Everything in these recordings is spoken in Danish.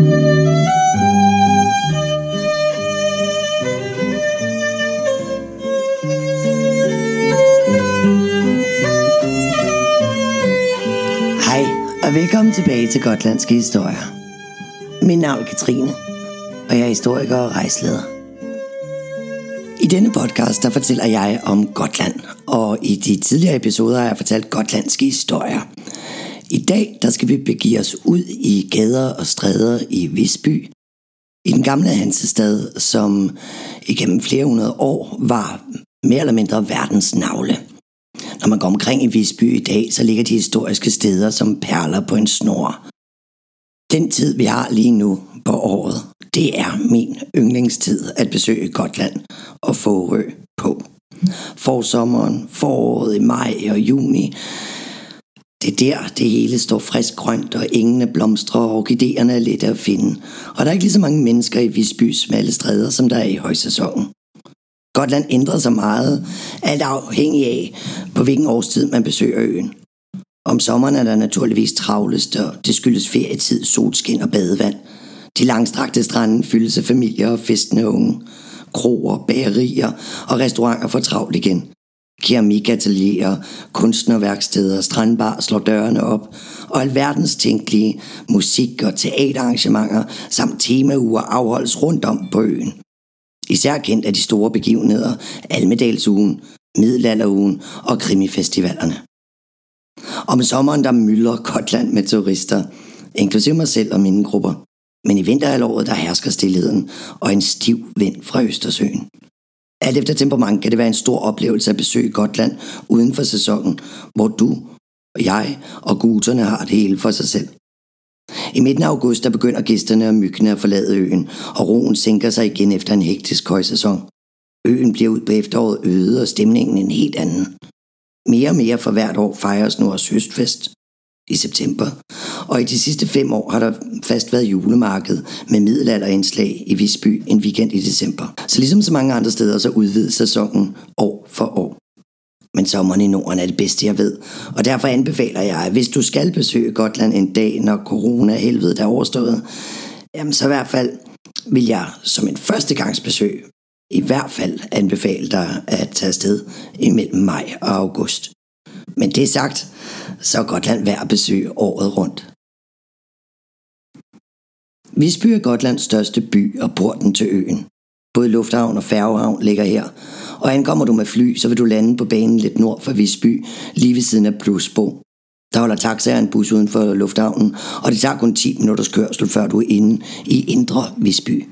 Hej, og velkommen tilbage til Gotlandske Historier. Mit navn er Katrine, og jeg er historiker og rejseleder. I denne podcast, der fortæller jeg om Gotland, og i de tidligere episoder har jeg fortalt gotlandske historier. I dag, der skal vi begive os ud i gader og stræder i Visby, i den gamle Hansestad, som igennem flere hundrede år var mere eller mindre verdens navle. Når man går omkring i Visby i dag, så ligger de historiske steder som perler på en snor. Den tid, vi har lige nu på året, det er min yndlingstid at besøge Gotland og få rø på. Forsommeren, foråret i maj og juni, det er der, det hele står frisk grønt, og engene blomstrer, og orkideerne er lette at finde. Og der er ikke lige så mange mennesker i Visbys smalle stræder, som der er i højsæsonen. Gotland ændrer sig meget, alt afhængig af, på hvilken årstid man besøger øen. Om sommeren er der naturligvis travlest, og det skyldes ferietid, solskin og badevand. De langstrakte strande fyldes af familier og festende unge. Kroer, bagerier og restauranter får travlt igen keramikatelier, kunstnerværksteder, strandbar slår dørene op, og alverdens tænkelige musik- og teaterarrangementer samt temauger afholdes rundt om på øen. Især kendt af de store begivenheder, Almedalsugen, Middelalderugen og Krimifestivalerne. Om sommeren der myldrer Gotland med turister, inklusive mig selv og mine grupper. Men i vinterhalvåret der hersker stillheden og en stiv vind fra Østersøen. Alt efter temperament kan det være en stor oplevelse at besøge Gotland uden for sæsonen, hvor du og jeg og guterne har det hele for sig selv. I midten af august der begynder gæsterne og myggene at forlade øen, og roen sænker sig igen efter en hektisk højsæson. Øen bliver ud på efteråret øde, og stemningen en helt anden. Mere og mere for hvert år fejres nu også høstfest i september. Og i de sidste fem år har der fast været julemarked med middelalderindslag i Visby en weekend i december. Så ligesom så mange andre steder, så udvides sæsonen år for år. Men sommeren i Norden er det bedste, jeg ved. Og derfor anbefaler jeg, at hvis du skal besøge Gotland en dag, når corona-helvedet er overstået, jamen så i hvert fald vil jeg som en førstegangsbesøg i hvert fald anbefale dig at tage afsted imellem maj og august. Men det sagt, så er Gotland værd at besøge året rundt. Visby er Gotlands største by og porten til øen. Både lufthavn og færgehavn ligger her, og ankommer du med fly, så vil du lande på banen lidt nord for Visby, lige ved siden af Plusbo. Der holder taxaer en bus uden for lufthavnen, og det tager kun 10 minutters kørsel, før du er inde i Indre Visby.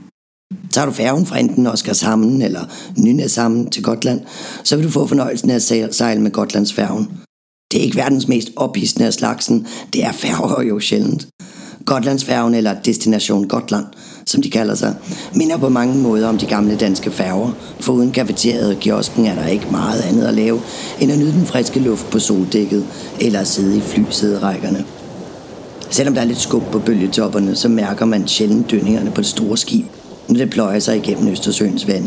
Tager du færgen fra enten Oskarshamn eller Nynæshamn til Gotland, så vil du få fornøjelsen af at sejle med Gotlands færgen. Det er ikke verdens mest ophidsende af slagsen, det er færger jo sjældent. Gotlandsfærgen eller Destination Gotland, som de kalder sig, minder på mange måder om de gamle danske færger. For uden kafeteriet og kiosken er der ikke meget andet at lave, end at nyde den friske luft på soldækket eller at sidde i flysæderækkerne. Selvom der er lidt skub på bølgetopperne, så mærker man sjældent dønningerne på det store skib, når det pløjer sig igennem Østersøens vand.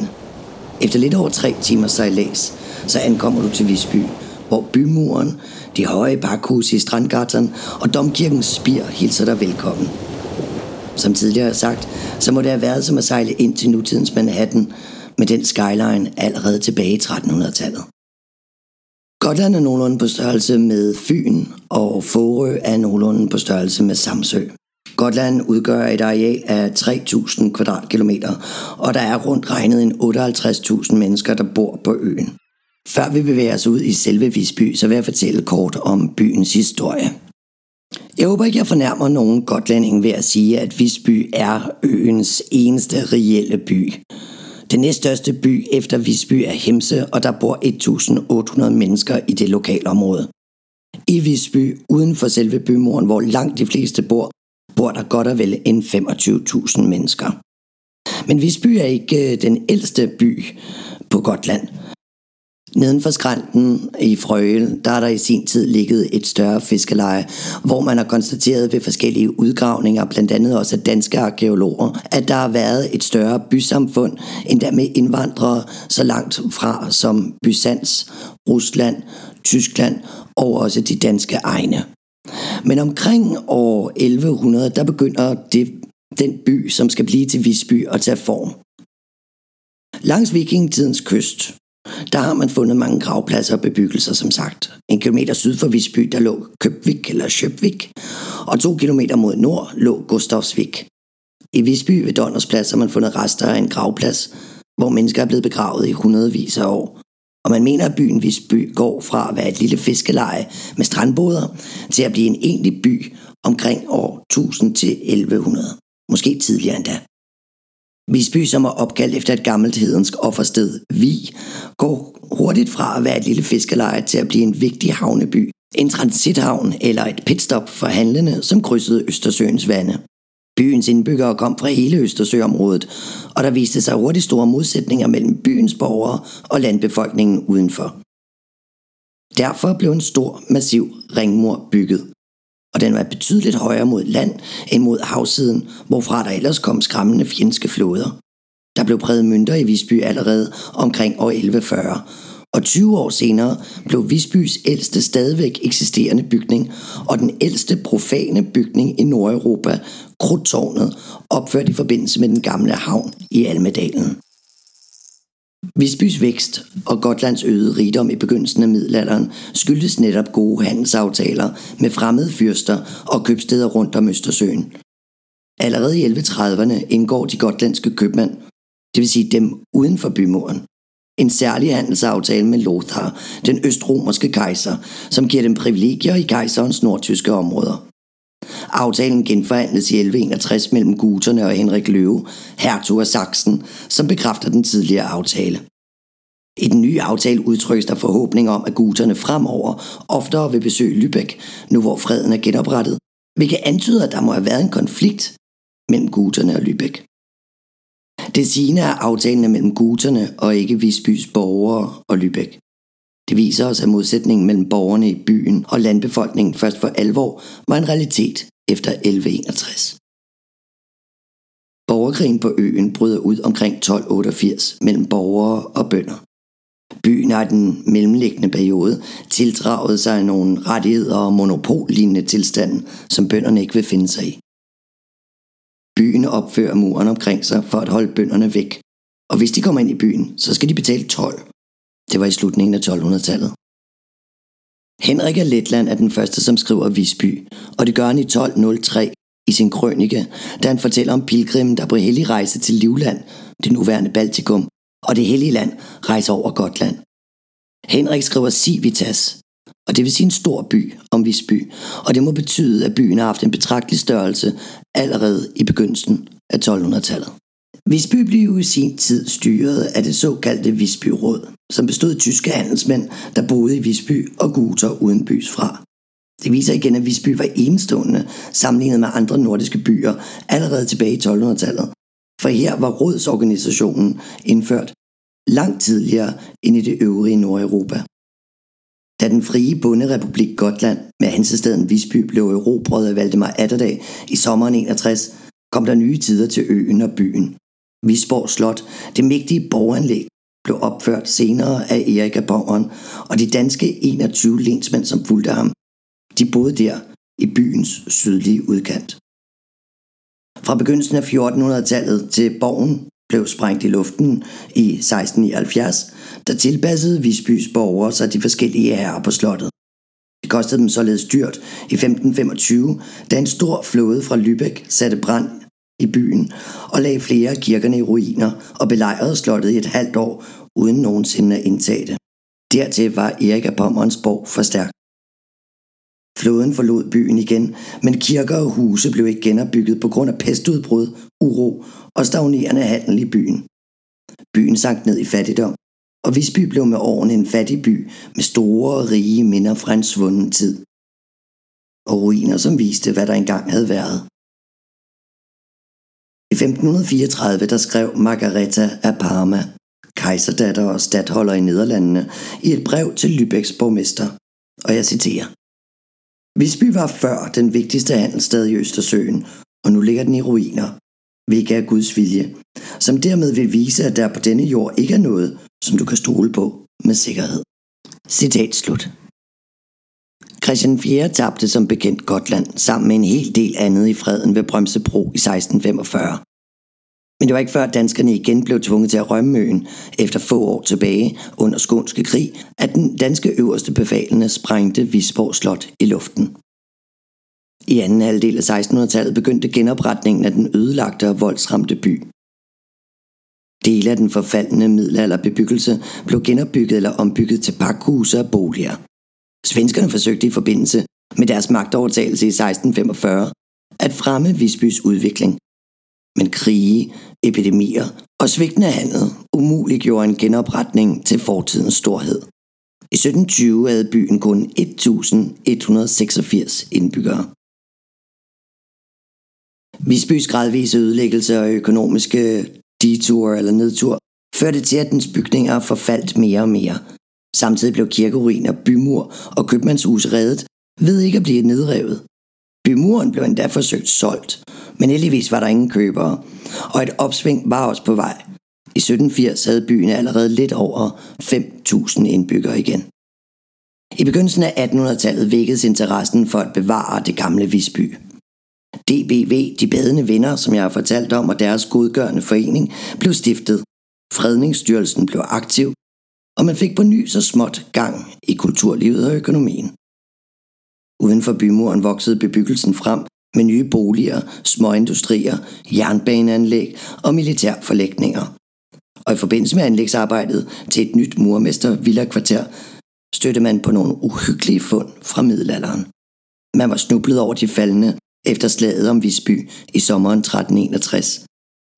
Efter lidt over tre timers sejlads, så ankommer du til Visby, hvor bymuren, de høje bakhus i Strandgatan og domkirkens spir hilser dig velkommen. Som tidligere sagt, så må det have været som at sejle ind til nutidens Manhattan med den skyline allerede tilbage i 1300-tallet. Gotland er nogenlunde på størrelse med Fyn, og Forø er nogenlunde på størrelse med Samsø. Gotland udgør et areal af 3.000 kvadratkilometer, og der er rundt regnet en 58.000 mennesker, der bor på øen. Før vi bevæger os ud i selve Visby, så vil jeg fortælle kort om byens historie. Jeg håber ikke, jeg fornærmer nogen gotlænding ved at sige, at Visby er øens eneste reelle by. Den næststørste by efter Visby er Hemse, og der bor 1.800 mennesker i det lokalområde. I Visby, uden for selve bymuren, hvor langt de fleste bor, bor der godt og vel end 25.000 mennesker. Men Visby er ikke øh, den ældste by på Gotland – Neden for skrænten i Frøel, der er der i sin tid ligget et større fiskeleje, hvor man har konstateret ved forskellige udgravninger, blandt andet også af danske arkeologer, at der har været et større bysamfund, endda med indvandrere så langt fra som Byzans, Rusland, Tyskland og også de danske egne. Men omkring år 1100, der begynder det Den by, som skal blive til Visby at tage form. Langs vikingetidens kyst, der har man fundet mange gravpladser og bebyggelser, som sagt. En kilometer syd for Visby, der lå Købvik eller Sjøbvik, og to kilometer mod nord lå Gustavsvik. I Visby ved Donnersplads har man fundet rester af en gravplads, hvor mennesker er blevet begravet i hundredvis af år. Og man mener, at byen Visby går fra at være et lille fiskeleje med strandboder til at blive en egentlig by omkring år 1000 til 1100. Måske tidligere endda. Visby, som er opkaldt efter et gammelt hedensk offersted, Vi, går hurtigt fra at være et lille fiskeleje til at blive en vigtig havneby. En transithavn eller et pitstop for handlende, som krydsede Østersøens vande. Byens indbyggere kom fra hele Østersøområdet, og der viste sig hurtigt store modsætninger mellem byens borgere og landbefolkningen udenfor. Derfor blev en stor, massiv ringmur bygget, og den var betydeligt højere mod land end mod havsiden, hvorfra der ellers kom skræmmende fjendske floder. Der blev præget mønter i Visby allerede omkring år 1140, og 20 år senere blev Visbys ældste stadigvæk eksisterende bygning og den ældste profane bygning i Nordeuropa, Krudtårnet, opført i forbindelse med den gamle havn i Almedalen. Visbys vækst og Gotlands øgede rigdom i begyndelsen af middelalderen skyldtes netop gode handelsaftaler med fremmede fyrster og købsteder rundt om Østersøen. Allerede i 1130'erne indgår de gotlandske købmænd, det vil sige dem uden for bymuren, en særlig handelsaftale med Lothar, den østromerske kejser, som giver dem privilegier i kejserens nordtyske områder. Aftalen genforhandles i 1161 mellem guterne og Henrik Løve, hertug af Sachsen, som bekræfter den tidligere aftale. I den nye aftale udtrykkes der forhåbning om, at guterne fremover oftere vil besøge Lübeck, nu hvor freden er genoprettet, hvilket antyder, at der må have været en konflikt mellem guterne og Lübeck. Det sigende er aftalen mellem guterne og ikke Visbys borgere og Lübeck. Det viser os, at modsætningen mellem borgerne i byen og landbefolkningen først for alvor var en realitet efter 1161. Borgerkrigen på øen bryder ud omkring 1288 mellem borgere og bønder. Byen har den mellemliggende periode tildraget sig nogle rettigheder og monopollignende tilstande, som bønderne ikke vil finde sig i. Byen opfører muren omkring sig for at holde bønderne væk, og hvis de kommer ind i byen, så skal de betale 12. Det var i slutningen af 1200-tallet. Henrik af Letland er den første, som skriver Visby, og det gør han i 1203 i sin krønike, da han fortæller om pilgrimen, der på hellig rejse til Livland, det nuværende Baltikum, og det hellige land rejser over Gotland. Henrik skriver Civitas, og det vil sige en stor by om Visby, og det må betyde, at byen har haft en betragtelig størrelse allerede i begyndelsen af 1200-tallet. Visby blev i sin tid styret af det såkaldte Visbyråd, som bestod af tyske handelsmænd, der boede i Visby og guter uden bys fra. Det viser igen, at Visby var enestående sammenlignet med andre nordiske byer allerede tilbage i 1200-tallet. For her var rådsorganisationen indført langt tidligere end i det øvrige Nordeuropa. Da den frie bunderepublik Gotland med hansestaden Visby blev erobret af Valdemar Atterdag i sommeren 61, kom der nye tider til øen og byen. Visborg Slot, det mægtige borganlæg, blev opført senere af Erik af Borgeren, og de danske 21 lensmænd, som fulgte ham, de boede der i byens sydlige udkant. Fra begyndelsen af 1400-tallet til borgen blev sprængt i luften i 1679, der tilpassede Visbys borgere sig de forskellige herrer på slottet. Det kostede dem således dyrt i 1525, da en stor flåde fra Lübeck satte brand i byen og lagde flere af kirkerne i ruiner og belejrede slottet i et halvt år uden nogensinde at indtage det. Dertil var Erik af Pommerens borg for stærk. Floden forlod byen igen, men kirker og huse blev ikke genopbygget på grund af pestudbrud, uro og stagnerende handel i byen. Byen sank ned i fattigdom, og Visby blev med årene en fattig by med store og rige minder fra en svunden tid. Og ruiner, som viste, hvad der engang havde været. I 1534 der skrev Margareta af Parma, kejserdatter og stadholder i Nederlandene, i et brev til Lübecks borgmester, og jeg citerer. Visby var før den vigtigste handelsstad i Østersøen, og nu ligger den i ruiner, hvilket er Guds vilje, som dermed vil vise, at der på denne jord ikke er noget, som du kan stole på med sikkerhed. Citat slut. Christian 4. tabte som bekendt Gotland sammen med en hel del andet i freden ved Brømsebro i 1645. Men det var ikke før danskerne igen blev tvunget til at rømme øen efter få år tilbage under Skånske krig, at den danske øverste befalende sprængte Visborg Slot i luften. I anden halvdel af 1600-tallet begyndte genopretningen af den ødelagte og voldsramte by. Dele af den forfaldende middelalderbebyggelse blev genopbygget eller ombygget til pakhuse og boliger. Svenskerne forsøgte i forbindelse med deres magtovertagelse i 1645 at fremme Visbys udvikling. Men krige, epidemier og svigtende handel umuliggjorde en genopretning til fortidens storhed. I 1720 havde byen kun 1186 indbyggere. Visbys gradvise ødelæggelse og økonomiske detur eller nedtur førte til, at dens bygninger forfaldt mere og mere. Samtidig blev kirkeruiner, bymur og købmandshus reddet ved ikke at blive nedrevet. Bymuren blev endda forsøgt solgt, men heldigvis var der ingen købere, og et opsving var også på vej. I 1780 havde byen allerede lidt over 5.000 indbyggere igen. I begyndelsen af 1800-tallet vækkedes interessen for at bevare det gamle Visby. DBV, de badende venner, som jeg har fortalt om, og deres godgørende forening, blev stiftet. Fredningsstyrelsen blev aktiv, og man fik på ny så småt gang i kulturlivet og økonomien. Uden for bymuren voksede bebyggelsen frem med nye boliger, små industrier, jernbaneanlæg og militærforlægninger. Og i forbindelse med anlægsarbejdet til et nyt murmester villakvarter stødte man på nogle uhyggelige fund fra middelalderen. Man var snublet over de faldende efter slaget om Visby i sommeren 1361,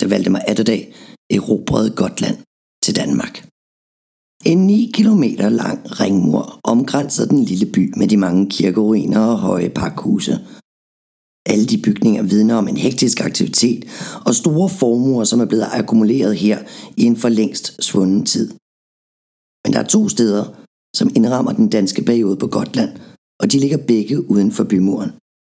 da Valdemar Atterdag erobrede Gotland til Danmark. En 9 km lang ringmur omgrænser den lille by med de mange kirkeruiner og høje pakhuse. Alle de bygninger vidner om en hektisk aktivitet og store formuer, som er blevet akkumuleret her i en for længst svunden tid. Men der er to steder, som indrammer den danske periode på Gotland, og de ligger begge uden for bymuren.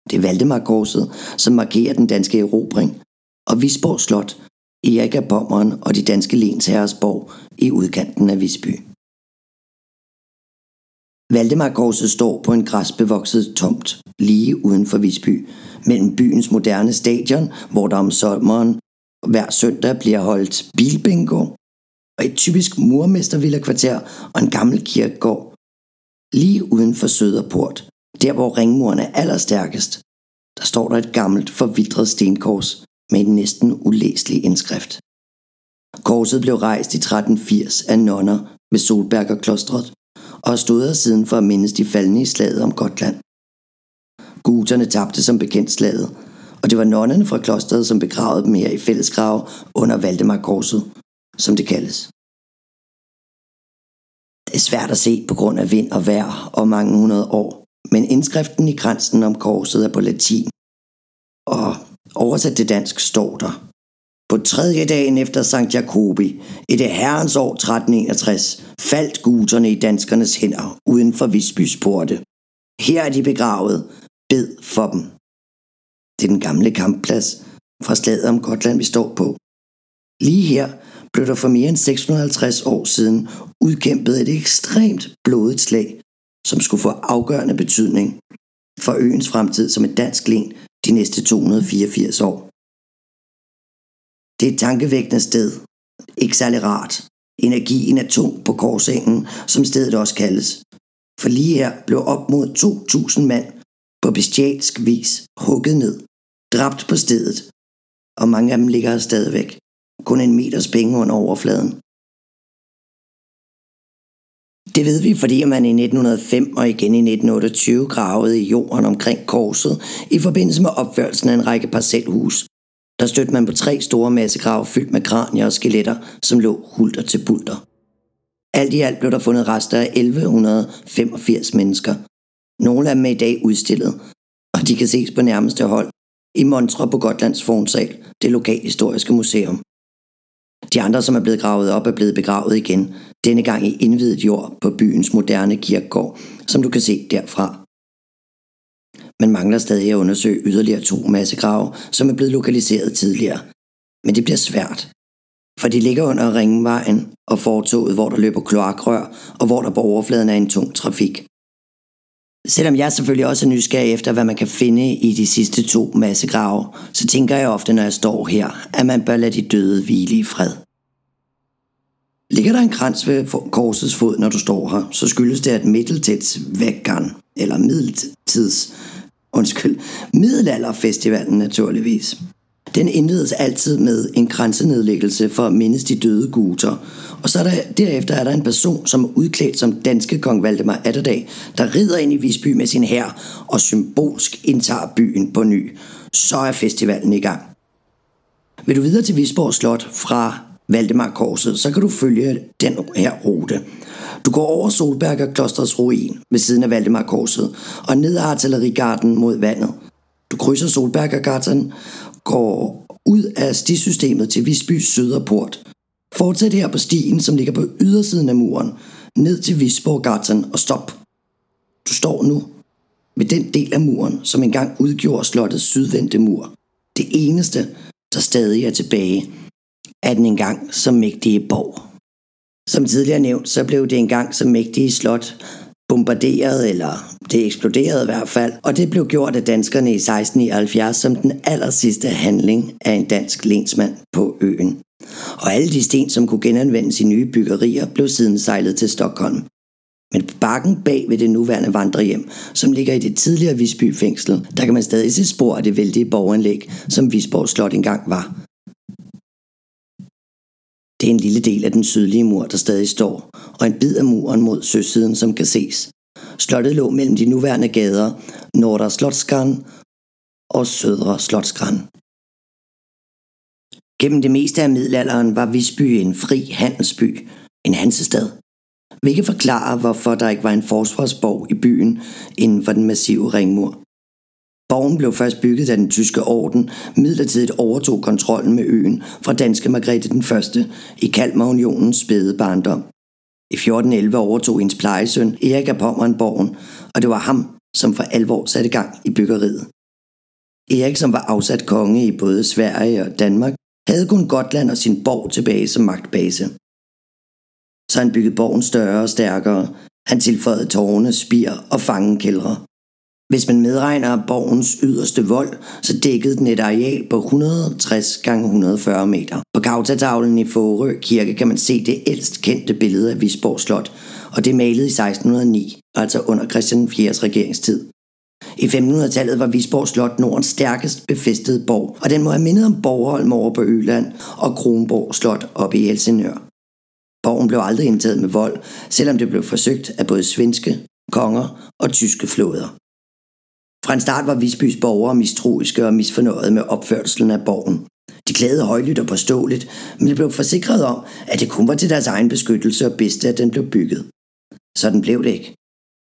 Det er Valdemarkorset, som markerer den danske erobring, og Visborg Slot, Erik af Pommeren og de danske lensherresborg i udkanten af Visby. Valdemarkorset står på en græsbevokset tomt lige uden for Visby, mellem byens moderne stadion, hvor der om sommeren hver søndag bliver holdt bilbingo, og et typisk murmestervilla-kvarter og en gammel kirkegård. Lige uden for Søderport, der hvor ringmuren er allerstærkest, der står der et gammelt forvidret stenkors med en næsten ulæselig indskrift. Korset blev rejst i 1380 af nonner ved Solbergerklostret og har stået siden for at mindes de faldende i slaget om Gotland. Guterne tabte som bekendt slaget, og det var nonnerne fra klostret, som begravede dem her i fællesgrave under Valdemarkorset, som det kaldes. Det er svært at se på grund af vind og vejr og mange hundrede år, men indskriften i grænsen om korset er på latin, og oversat til dansk står der. På tredje dagen efter Sankt Jacobi, i det herrens år 1361, faldt guterne i danskernes hænder uden for Visbys porte. Her er de begravet. Bed for dem. Det er den gamle kampplads fra slaget om Gotland, vi står på. Lige her blev der for mere end 650 år siden udkæmpet et ekstremt blodigt slag som skulle få afgørende betydning for øens fremtid som et dansk len de næste 284 år. Det er et tankevækkende sted. Ikke særlig rart. Energien er tung på korsengen, som stedet også kaldes. For lige her blev op mod 2.000 mand på bestialsk vis hugget ned, dræbt på stedet, og mange af dem ligger stadigvæk, kun en meters penge under overfladen. Det ved vi, fordi man i 1905 og igen i 1928 gravede i jorden omkring korset i forbindelse med opførelsen af en række parcelhus. Der stødte man på tre store massegrave fyldt med kranier og skeletter, som lå hulter til bulter. Alt i alt blev der fundet rester af 1185 mennesker. Nogle af dem er i dag udstillet, og de kan ses på nærmeste hold i Montre på Gotlands Fornsal, det lokale historiske museum. De andre, som er blevet gravet op, er blevet begravet igen, denne gang i indvidet jord på byens moderne kirkegård, som du kan se derfra. Man mangler stadig at undersøge yderligere to massegrave, som er blevet lokaliseret tidligere. Men det bliver svært, for de ligger under ringvejen og fortoget, hvor der løber kloakrør, og hvor der på overfladen er en tung trafik. Selvom jeg selvfølgelig også er nysgerrig efter, hvad man kan finde i de sidste to massegrave, så tænker jeg ofte, når jeg står her, at man bør lade de døde hvile i fred. Ligger der en krans ved korsets fod, når du står her, så skyldes det, at Middeltidsvækkeren, eller Middeltids, undskyld, Middelalderfestivalen naturligvis. Den indledes altid med en grænsenedlæggelse for at mindes de døde guter, og så er der, derefter er der en person, som er udklædt som danske kong Valdemar Atterdag, der rider ind i Visby med sin hær og symbolsk indtager byen på ny. Så er festivalen i gang. Vil du videre til Visborg Slot fra Valdemar Korset, så kan du følge den her rute. Du går over Solberger Klosters ruin ved siden af Valdemar Korset og ned ad Artillerigarden mod vandet. Du krydser Solbergergarden, går ud af stisystemet til Visby Søderport. Fortsæt her på stien, som ligger på ydersiden af muren, ned til Visborggatan og stop. Du står nu ved den del af muren, som engang udgjorde slottets sydvendte mur. Det eneste, der stadig er tilbage, af den engang så mægtige borg. Som tidligere nævnt, så blev det engang så mægtige slot bombarderet, eller det eksploderede i hvert fald, og det blev gjort af danskerne i 1679 som den aller sidste handling af en dansk lensmand på øen. Og alle de sten, som kunne genanvendes i nye byggerier, blev siden sejlet til Stockholm. Men på bakken bag ved det nuværende vandrehjem, som ligger i det tidligere Visby fængsel, der kan man stadig se spor af det vældige borganlæg, som Visborg Slot engang var. Det er en lille del af den sydlige mur, der stadig står, og en bid af muren mod søsiden, som kan ses. Slottet lå mellem de nuværende gader Nordre Slotsgran og Sødre Slotsgran. Gennem det meste af middelalderen var Visby en fri handelsby, en hansestad. Hvilket forklarer, hvorfor der ikke var en forsvarsborg i byen inden for den massive ringmur. Borgen blev først bygget, da den tyske orden midlertidigt overtog kontrollen med øen fra danske Margrethe den Første i Kalmarunionens spæde barndom. I 1411 overtog hendes plejesøn Erik af Pommern borgen, og det var ham, som for alvor satte gang i byggeriet. Erik, som var afsat konge i både Sverige og Danmark, havde kun Gotland og sin borg tilbage som magtbase. Så han byggede borgen større og stærkere. Han tilføjede tårne, spir og fangekældre. Hvis man medregner borgens yderste vold, så dækkede den et areal på 160 x 140 meter. På Kautatavlen i Forø Kirke kan man se det ældst kendte billede af Visborg Slot, og det er malet i 1609, altså under Christian IV's regeringstid. I 1500-tallet var Visborg Slot Nordens stærkest befæstede borg, og den må have mindet om Borgholm over på Øland og Kronborg Slot oppe i Helsingør. Borgen blev aldrig indtaget med vold, selvom det blev forsøgt af både svenske, konger og tyske flåder. Fra en start var Visbys borgere mistroiske og misfornøjet med opførselen af borgen. De klagede højlydt og påståeligt, men de blev forsikret om, at det kun var til deres egen beskyttelse og bedste, at den blev bygget. Sådan blev det ikke.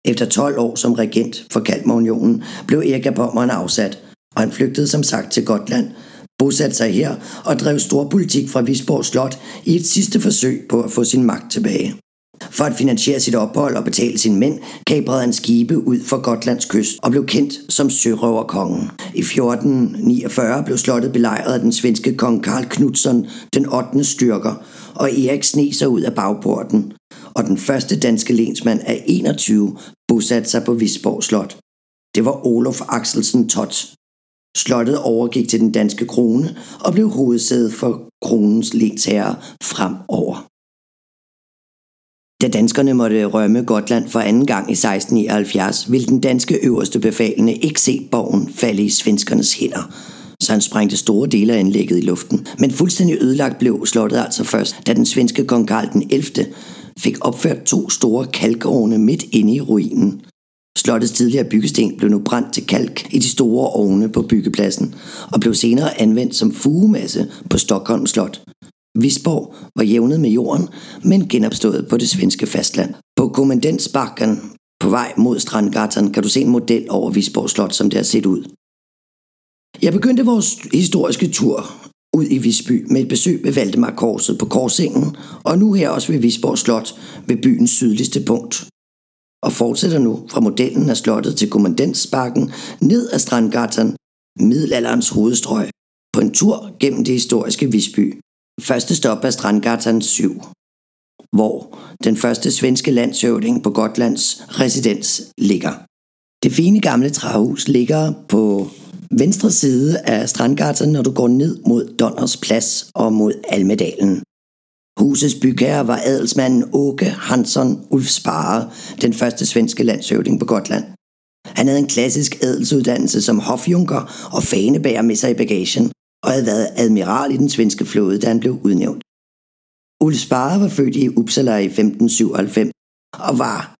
Efter 12 år som regent for Kalmarunionen blev Erik af Pommeren afsat, og han flygtede som sagt til Gotland, bosatte sig her og drev stor politik fra Visborg Slot i et sidste forsøg på at få sin magt tilbage. For at finansiere sit ophold og betale sine mænd, kabrede han skibe ud for Gotlands kyst og blev kendt som sørøverkongen. I 1449 blev slottet belejret af den svenske kong Karl Knudsson, den 8. styrker, og Erik sne sig ud af bagporten. Og den første danske lensmand af 21 bosatte sig på Visborg Slot. Det var Olof Axelsen Tot. Slottet overgik til den danske krone og blev hovedsæde for kronens lensherre fremover. Da danskerne måtte rømme Gotland for anden gang i 1679, ville den danske øverste befalende ikke se borgen falde i svenskernes hænder, så han sprængte store dele af anlægget i luften. Men fuldstændig ødelagt blev slottet altså først, da den svenske kong Karl den 11. fik opført to store kalkovne midt inde i ruinen. Slottets tidligere byggesten blev nu brændt til kalk i de store ovne på byggepladsen, og blev senere anvendt som fugemasse på Stockholm Slot. Visborg var jævnet med jorden, men genopstået på det svenske fastland. På kommandensbakken på vej mod Strandgatan kan du se en model over Visborg Slot, som det har set ud. Jeg begyndte vores historiske tur ud i Visby med et besøg ved Valdemar Korset på Korsengen, og nu her også ved Visborg Slot ved byens sydligste punkt. Og fortsætter nu fra modellen af slottet til kommandensbakken ned ad Strandgatan, middelalderens hovedstrøg, på en tur gennem det historiske Visby, Første stop er Strandgatan 7, hvor den første svenske landshøvding på Gotlands residens ligger. Det fine gamle træhus ligger på venstre side af Strandgatan, når du går ned mod Donners Plads og mod Almedalen. Husets bygherre var adelsmanden Åke Hansson Ulfsparre, den første svenske landshøvding på Gotland. Han havde en klassisk adelsuddannelse som hofjunker og fanebærer med sig i bagagen, og havde været admiral i den svenske flåde, da han blev udnævnt. Ulf Sparre var født i Uppsala i 1597 og var,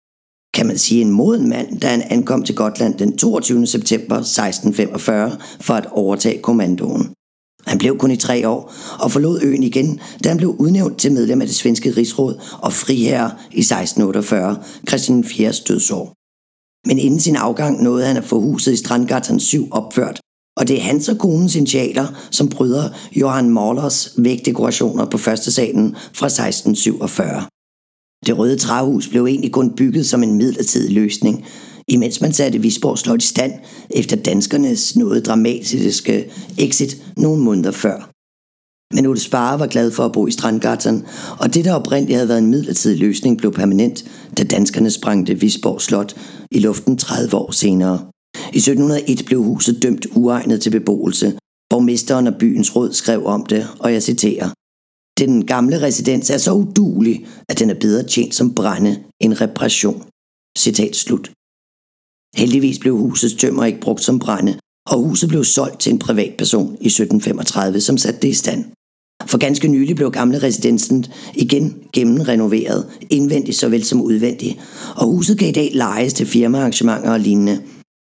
kan man sige, en moden mand, da han ankom til Gotland den 22. september 1645 for at overtage kommandoen. Han blev kun i tre år og forlod øen igen, da han blev udnævnt til medlem af det svenske rigsråd og friherre i 1648, Christian IV's dødsår. Men inden sin afgang nåede han at få huset i Strandgatan 7 opført, og det er hans og konens initialer, som bryder Johan Mahlers vægdekorationer på første salen fra 1647. Det røde træhus blev egentlig kun bygget som en midlertidig løsning, imens man satte Visborg Slot i stand efter danskernes noget dramatiske exit nogle måneder før. Men Ole Spare var glad for at bo i Strandgatan, og det der oprindeligt havde været en midlertidig løsning blev permanent, da danskerne sprængte Visborg Slot i luften 30 år senere. I 1701 blev huset dømt uegnet til beboelse. Borgmesteren og byens råd skrev om det, og jeg citerer. Den gamle residens er så udulig, at den er bedre tjent som brænde end repression. Citat slut. Heldigvis blev husets tømmer ikke brugt som brænde, og huset blev solgt til en privatperson i 1735, som satte det i stand. For ganske nylig blev gamle residensen igen gennemrenoveret, indvendigt såvel som udvendigt, og huset kan i dag lejes til firmaarrangementer og lignende.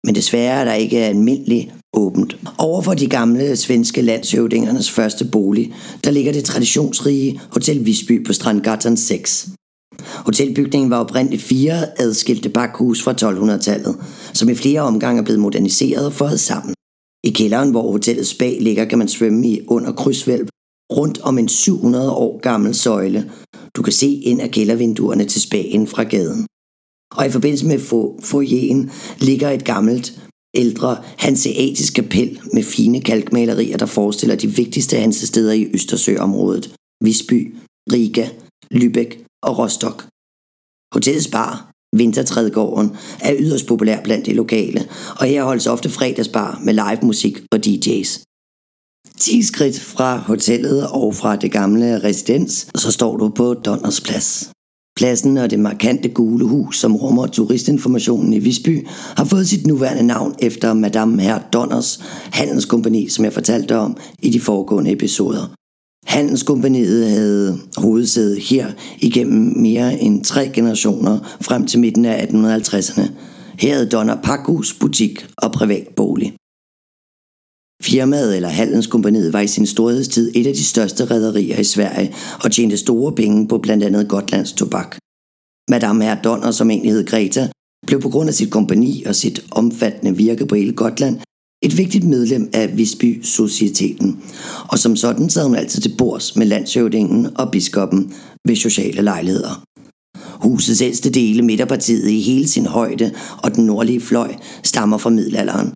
Men desværre er der ikke almindelig åbent. Overfor de gamle svenske landshøvdingernes første bolig, der ligger det traditionsrige Hotel Visby på Strandgatan 6. Hotelbygningen var oprindeligt fire adskilte bakhus fra 1200-tallet, som i flere omgange er blevet moderniseret og fået sammen. I kælderen, hvor hotellets bag ligger, kan man svømme i under krydsvælv rundt om en 700 år gammel søjle. Du kan se ind af kældervinduerne til spagen fra gaden. Og i forbindelse med foyeren ligger et gammelt, ældre hanseatisk kapel med fine kalkmalerier, der forestiller de vigtigste hansesteder i Østersøområdet. Visby, Riga, Lübeck og Rostock. Hotellets bar, Vintertrædgården, er yderst populær blandt de lokale, og her holdes ofte fredagsbar med live musik og DJ's. 10 skridt fra hotellet og fra det gamle residens, så står du på Donners Plads. Pladsen og det markante gule hus, som rummer turistinformationen i Visby, har fået sit nuværende navn efter Madame Herr Donners handelskompani, som jeg fortalte om i de foregående episoder. Handelskompaniet havde hovedsæde her igennem mere end tre generationer frem til midten af 1850'erne. Her havde Donner pakhus, butik og privat bolig. Firmaet eller Handelskompaniet var i sin storhedstid et af de største rædderier i Sverige og tjente store penge på blandt andet Gotlands tobak. Madame Herr Donner, som egentlig hed Greta, blev på grund af sit kompani og sit omfattende virke på hele Gotland et vigtigt medlem af Visby Societeten, og som sådan sad hun altid til bords med landshøvdingen og biskoppen ved sociale lejligheder. Husets ældste dele, midterpartiet i hele sin højde og den nordlige fløj, stammer fra middelalderen,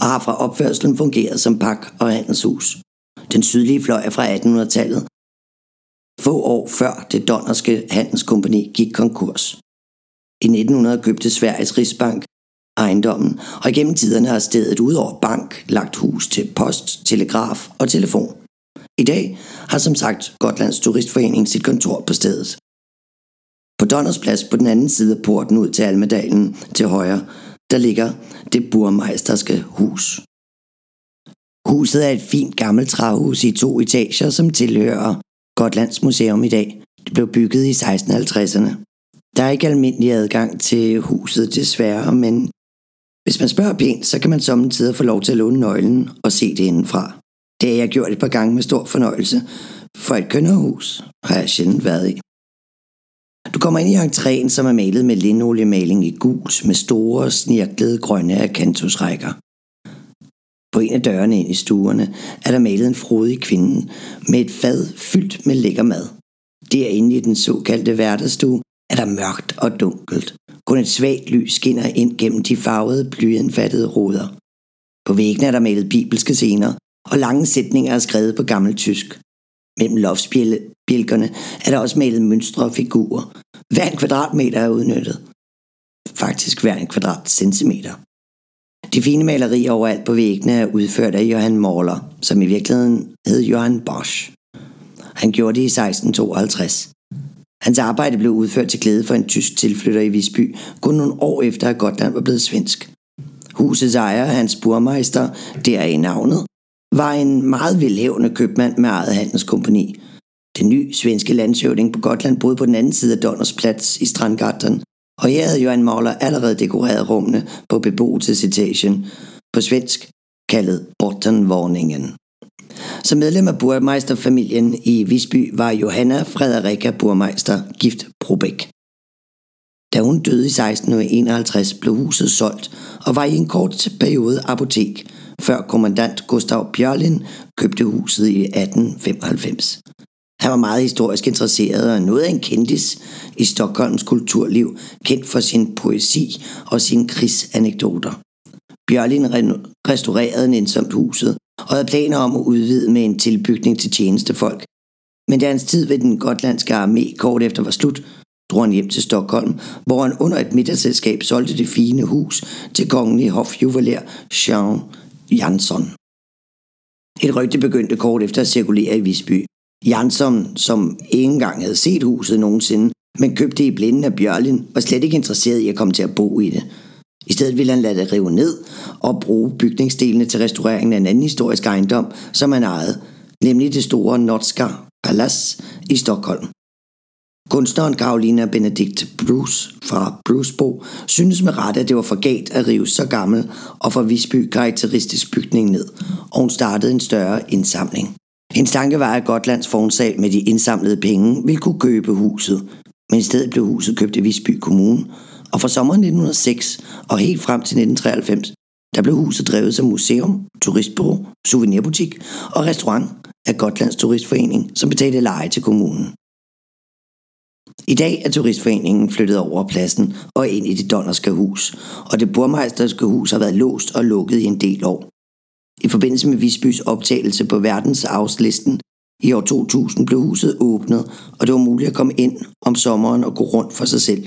og har fra opførselen fungeret som pak- og handelshus. Den sydlige fløj er fra 1800-tallet, få år før det donnerske handelskompani gik konkurs. I 1900 købte Sveriges Rigsbank ejendommen, og gennem tiderne har stedet ud over bank lagt hus til post, telegraf og telefon. I dag har som sagt Gotlands Turistforening sit kontor på stedet. På Donners Plads på den anden side af porten ud til Almedalen til højre, der ligger det burmeisterske hus. Huset er et fint gammelt træhus i to etager, som tilhører Gotlands Museum i dag. Det blev bygget i 1650'erne. Der er ikke almindelig adgang til huset desværre, men hvis man spørger pænt, så kan man samtidig få lov til at låne nøglen og se det indenfra. Det har jeg gjort et par gange med stor fornøjelse, for et kønnerhus har jeg sjældent været i. Du kommer ind i entréen, som er malet med linoljemaling i gult med store, snirklede grønne akantusrækker. På en af dørene ind i stuerne er der malet en frodig kvinde med et fad fyldt med lækker mad. Derinde i den såkaldte hverdagsstue er der mørkt og dunkelt. Kun et svagt lys skinner ind gennem de farvede, blyindfattede ruder. På væggene er der malet bibelske scener, og lange sætninger er skrevet på gammelt tysk. Mellem loftsbjælkerne er der også malet mønstre og figurer. Hver en kvadratmeter er udnyttet. Faktisk hver en kvadratcentimeter. De fine malerier overalt på væggene er udført af Johan Mahler, som i virkeligheden hed Johan Bosch. Han gjorde det i 1652. Hans arbejde blev udført til glæde for en tysk tilflytter i Visby, kun nogle år efter at Gotland var blevet svensk. Husets ejer, hans burmeister, der i navnet, var en meget velhævende købmand med eget handelskompani. Den nye svenske landshøvding på Gotland boede på den anden side af Donners plads i Strandgarten, og her havde Johan Mahler allerede dekoreret rummene på beboelsesetagen, på svensk kaldet Bortenvåningen. Som medlem af burmeisterfamilien i Visby var Johanna Frederika Burmeister gift Probæk. Da hun døde i 1651 blev huset solgt og var i en kort periode apotek, før kommandant Gustav Bjørlin købte huset i 1895. Han var meget historisk interesseret og noget af en kendis i Stockholms kulturliv, kendt for sin poesi og sine krigsanekdoter. Bjørlin restaurerede nænsomt huset og havde planer om at udvide med en tilbygning til tjenestefolk. Men da hans tid ved den gotlandske armé kort efter var slut, drog han hjem til Stockholm, hvor han under et middagsselskab solgte det fine hus til kongelig hofjuveler Jean Jansson. Et rygte begyndte kort efter at cirkulere i Visby. Jansson, som ikke engang havde set huset nogensinde, men købte i blinden af Bjørlin, var slet ikke interesseret i at komme til at bo i det. I stedet ville han lade det rive ned og bruge bygningsdelene til restaureringen af en anden historisk ejendom, som han ejede, nemlig det store Notska Palace i Stockholm. Kunstneren Karolina Benedikt Bruce fra Brucebo synes med rette, at det var for galt at rive så gammel og for Visby karakteristisk bygning ned, og hun startede en større indsamling. En tanke var, at Gotlands fornsal med de indsamlede penge ville kunne købe huset, men i stedet blev huset købt i Visby Kommune, og fra sommeren 1906 og helt frem til 1993, der blev huset drevet som museum, turistbureau, souvenirbutik og restaurant af Gotlands Turistforening, som betalte leje til kommunen. I dag er turistforeningen flyttet over pladsen og ind i det donnerske hus, og det burmeisterske hus har været låst og lukket i en del år. I forbindelse med Visbys optagelse på verdensarvslisten i år 2000 blev huset åbnet, og det var muligt at komme ind om sommeren og gå rundt for sig selv.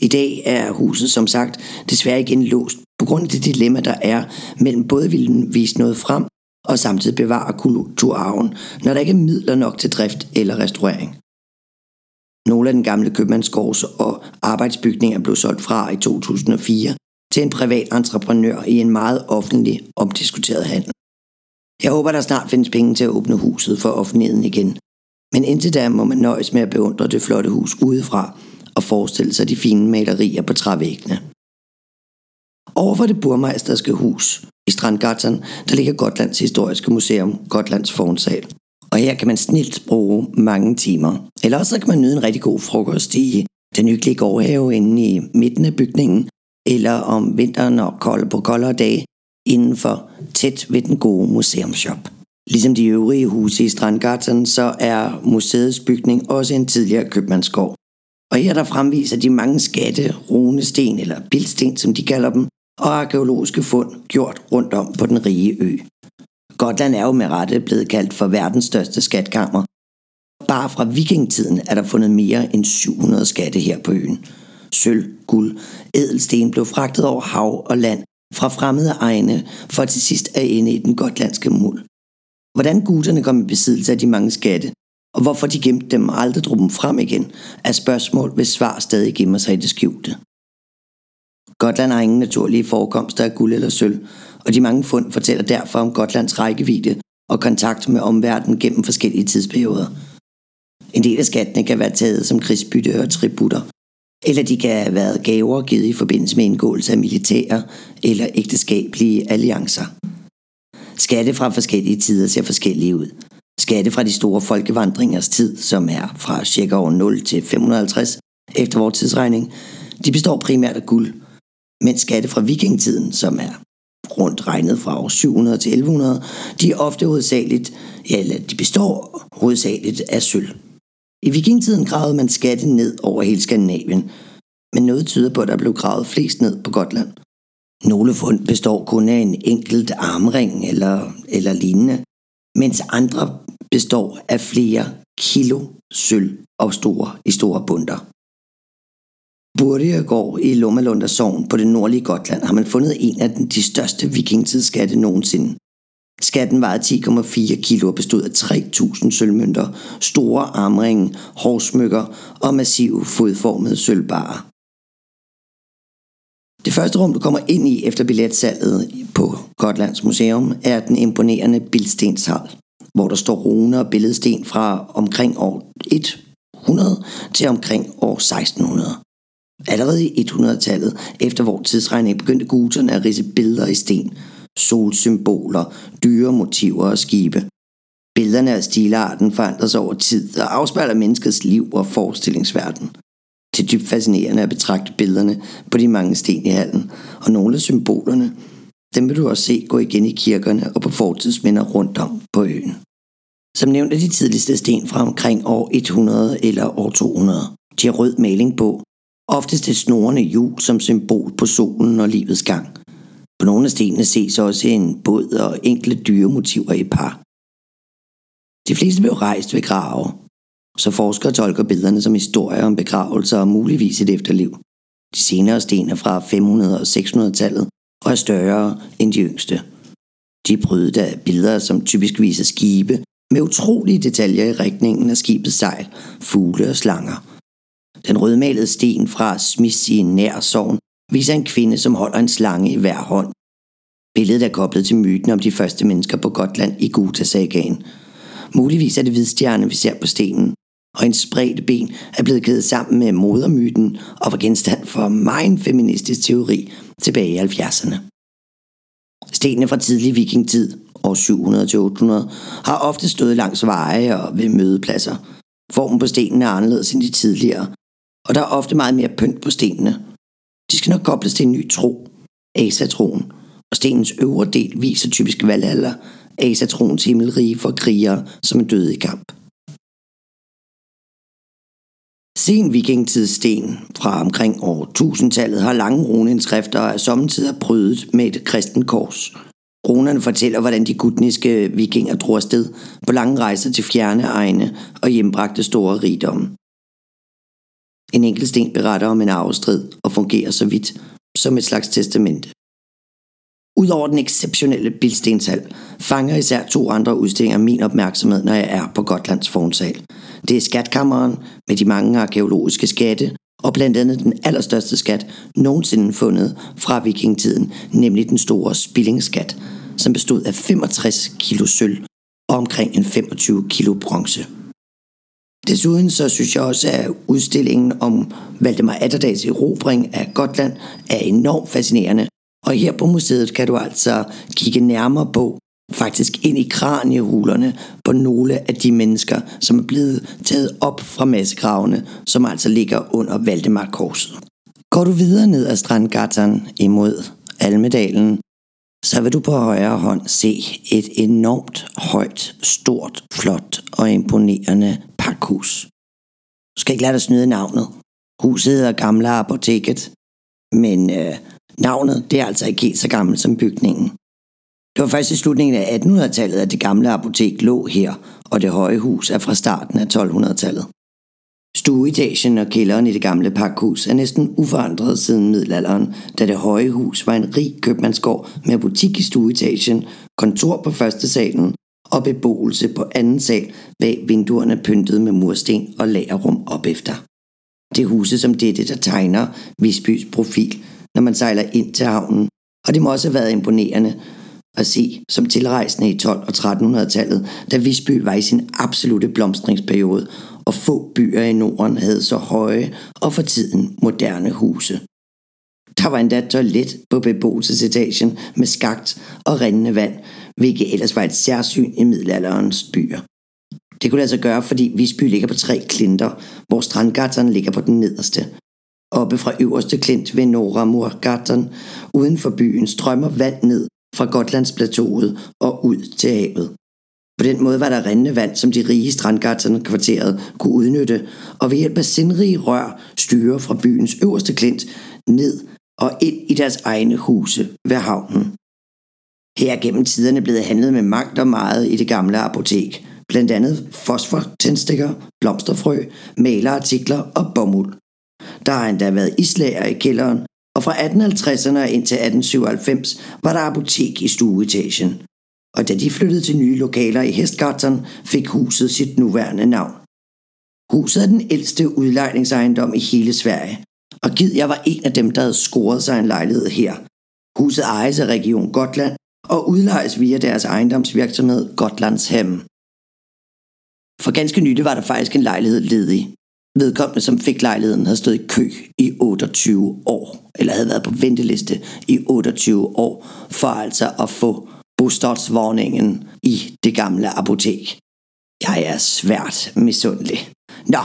I dag er huset som sagt desværre igen låst på grund af det dilemma, der er mellem både ville vise noget frem og samtidig bevare kulturarven, når der ikke er midler nok til drift eller restaurering. Nogle af den gamle købmandsgårds og arbejdsbygninger blev solgt fra i 2004 til en privat entreprenør i en meget offentlig omdiskuteret handel. Jeg håber, der snart findes penge til at åbne huset for offentligheden igen. Men indtil da må man nøjes med at beundre det flotte hus udefra og forestille sig de fine malerier på trævæggene. Overfor det burmeisterske hus i Strandgatan, der ligger Gotlands Historiske Museum, Gotlands Fornsal. Og her kan man snilt bruge mange timer. Eller også kan man nyde en rigtig god frokost i den hyggelige gårdhave inde i midten af bygningen, eller om vinteren og kold på koldere dage indenfor tæt ved den gode museumshop. Ligesom de øvrige huse i Strandgarten, så er museets bygning også en tidligere købmandsgård. Og her der fremviser de mange skatte, runesten eller bildsten, som de kalder dem, og arkeologiske fund gjort rundt om på den rige ø. Gotland er jo med rette blevet kaldt for verdens største skatkammer. Bare fra vikingetiden er der fundet mere end 700 skatte her på øen. Sølv, guld, edelsten blev fragtet over hav og land fra fremmede egne for til sidst at ende i den gotlandske muld. Hvordan guderne kom i besiddelse af de mange skatte, og hvorfor de gemte dem og aldrig drog dem frem igen, er spørgsmål, hvis svar stadig gemmer sig i det skjulte. Gotland har ingen naturlige forekomster af guld eller sølv, og de mange fund fortæller derfor om Gotlands rækkevidde og kontakt med omverdenen gennem forskellige tidsperioder. En del af skattene kan være taget som krigsbytte og tributter, eller de kan have været gaver givet i forbindelse med indgåelse af militære eller ægteskabelige alliancer. Skatte fra forskellige tider ser forskellige ud. Skatte fra de store folkevandringers tid, som er fra cirka år 0 til 550 efter vores tidsregning, de består primært af guld, mens skatte fra vikingetiden, som er rundt regnet fra år 700 til 1100, de er ofte hovedsageligt, eller de består hovedsageligt af sølv. I vikingetiden gravede man skatte ned over hele Skandinavien, men noget tyder på, at der blev gravet flest ned på Gotland. Nogle fund består kun af en enkelt armring eller, eller lignende, mens andre består af flere kilo sølv og store i store bunter. Burdiagård i Lommalunda Sogn på det nordlige Gotland har man fundet en af de største vikingtidsskatte nogensinde. Skatten vejede 10,4 kilo og bestod af 3.000 sølvmønter, store armringe, hårsmykker og massive fodformede sølvbarer. Det første rum, du kommer ind i efter billetsalget på Gotlands Museum, er den imponerende Bildstenshal, hvor der står runer og billedsten fra omkring år 100 til omkring år 1600. Allerede i 100-tallet, efter vor tidsregning begyndte guterne at rise billeder i sten, solsymboler, dyre motiver og skibe. Billederne af stilarten forandrer sig over tid og afspejler menneskets liv og forestillingsverden. Det er dybt fascinerende at betragte billederne på de mange sten i hallen, og nogle af symbolerne, dem vil du også se gå igen i kirkerne og på fortidsminder rundt om på øen. Som nævnt er de tidligste sten fra omkring år 100 eller år 200. De har rød maling på, oftest et snorende hjul som symbol på solen og livets gang. På nogle af stenene ses også en båd og enkle dyremotiver i par. De fleste blev rejst ved grave, så forskere tolker billederne som historier om begravelser og muligvis et efterliv. De senere sten er fra 500- og 600-tallet og er større end de yngste. De er af billeder, som typisk viser skibe, med utrolige detaljer i rækningen af skibets sejl, fugle og slanger. Den rødmalede sten fra Smiths i nær sovn viser en kvinde, som holder en slange i hver hånd. Billedet er koblet til myten om de første mennesker på Gotland i Gutasagan. Muligvis er det hvidstjerne, vi ser på stenen, og en spredt ben er blevet kædet sammen med modermyten og var genstand for meget feministisk teori tilbage i 70'erne. Stenene fra tidlig vikingtid, år 700-800, har ofte stået langs veje og ved mødepladser. Formen på stenen er anderledes end de tidligere, og der er ofte meget mere pynt på stenene. De skal nok kobles til en ny tro, asatroen, og stenens øvre del viser typisk valgalder, asatroens himmelrige for krigere, som er døde i kamp. Sen vikingtidssten fra omkring år 1000-tallet har lange runeindskrifter og er samtidig prydet med et kristen kors. Runerne fortæller, hvordan de gutniske vikinger drog afsted på lange rejser til fjerne egne og hjembragte store rigdomme. En enkelt sten beretter om en arvestrid og fungerer så vidt som et slags testamente. Udover den exceptionelle bilstenshal, fanger især to andre udstillinger min opmærksomhed, når jeg er på Gotlands fornsal. Det er skatkammeren med de mange arkeologiske skatte, og blandt andet den allerstørste skat nogensinde fundet fra vikingtiden, nemlig den store spillingsskat, som bestod af 65 kilo sølv og omkring en 25 kilo bronze. Desuden så synes jeg også, at udstillingen om Valdemar Atterdags erobring af Gotland er enormt fascinerende. Og her på museet kan du altså kigge nærmere på, faktisk ind i kraniehulerne på nogle af de mennesker, som er blevet taget op fra massegravene, som altså ligger under Valdemar Korset. Går du videre ned ad Strandgatan imod Almedalen, så vil du på højre hånd se et enormt højt, stort, flot og imponerende pakhus. Du skal ikke lade dig snyde navnet. Huset hedder Gamle Apoteket, men øh, navnet det er altså ikke helt så gammelt som bygningen. Det var først i slutningen af 1800-tallet, at det gamle apotek lå her, og det høje hus er fra starten af 1200-tallet. Stueetagen og kælderen i det gamle pakhus er næsten uforandret siden middelalderen, da det høje hus var en rig købmandsgård med butik i stueetagen, kontor på første salen og beboelse på anden sal bag vinduerne pyntet med mursten og lagerrum op efter. Det er huse som dette, der tegner Visbys profil, når man sejler ind til havnen, og det må også have været imponerende at se som tilrejsende i 12- og 1300-tallet, da Visby var i sin absolute blomstringsperiode, og få byer i Norden havde så høje og for tiden moderne huse. Der var endda toilet på beboelsesetagen med skagt og rindende vand, hvilket ellers var et særsyn i middelalderens byer. Det kunne altså gøre, fordi Visby ligger på tre klinter, hvor strandgatterne ligger på den nederste. Oppe fra øverste klint ved Nora Murgattern, uden for byen, strømmer vand ned fra Gotlandsplateauet og ud til havet. På den måde var der rindende vand, som de rige strandgatterne kvarteret kunne udnytte, og ved hjælp af sindrige rør styre fra byens øverste klint ned og ind i deres egne huse ved havnen. Her er gennem tiderne blevet handlet med magt og meget i det gamle apotek, blandt andet fosfortændstikker, blomsterfrø, malerartikler og bomuld. Der har endda været islager i kælderen, og fra 1850'erne indtil 1897 var der apotek i stueetagen. Og da de flyttede til nye lokaler i Hestgarten, fik huset sit nuværende navn. Huset er den ældste udlejningsejendom i hele Sverige, og Gid jeg var en af dem, der havde scoret sig en lejlighed her. Huset ejes af Region Gotland og udlejes via deres ejendomsvirksomhed Gotlandshem. For ganske nylig var der faktisk en lejlighed ledig. Vedkommende, som fik lejligheden, havde stået i kø i 28 år, eller havde været på venteliste i 28 år, for altså at få bostadsvogningen i det gamle apotek. Jeg er svært misundelig. Nå,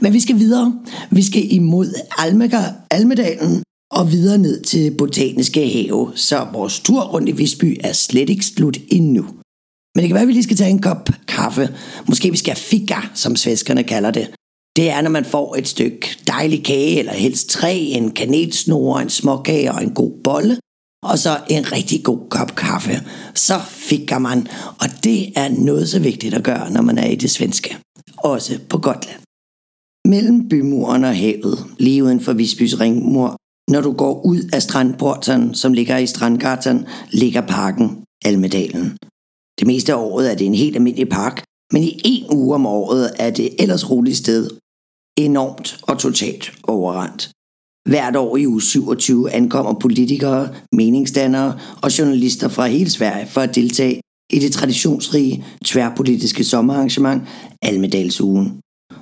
men vi skal videre. Vi skal imod Almega, Almedalen og videre ned til Botaniske Have, så vores tur rundt i Visby er slet ikke slut endnu. Men det kan være, at vi lige skal tage en kop kaffe. Måske vi skal have fika, som svenskerne kalder det. Det er, når man får et stykke dejlig kage, eller helst tre, en kanelsnore, en småkage og en god bolle, og så en rigtig god kop kaffe. Så fik man, og det er noget så vigtigt at gøre, når man er i det svenske. Også på Gotland. Mellem bymuren og havet, lige uden for Visbys ringmur, når du går ud af strandporten, som ligger i Strandgatan, ligger parken Almedalen. Det meste af året er det en helt almindelig park, men i en uge om året er det ellers roligt sted enormt og totalt overrendt. Hvert år i uge 27 ankommer politikere, meningsdannere og journalister fra hele Sverige for at deltage i det traditionsrige tværpolitiske sommerarrangement Almedalsugen,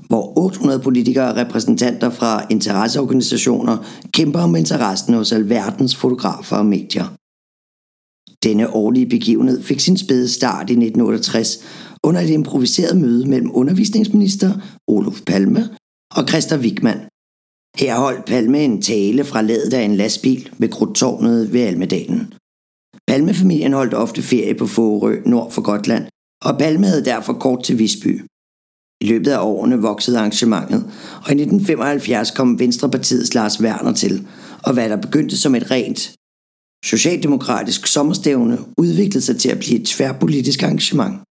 hvor 800 politikere og repræsentanter fra interesseorganisationer kæmper om interessen hos alverdens fotografer og medier. Denne årlige begivenhed fik sin spæde start i 1968 under et improviseret møde mellem undervisningsminister Olof Palme og Christa Wigman. Her holdt Palme en tale fra ledet af en lastbil ved Krudtårnet ved Almedalen. Palmefamilien holdt ofte ferie på Fårø nord for Gotland, og Palme havde derfor kort til Visby. I løbet af årene voksede arrangementet, og i 1975 kom Venstrepartiets Lars Werner til, og hvad der begyndte som et rent socialdemokratisk sommerstævne udviklede sig til at blive et tværpolitisk arrangement.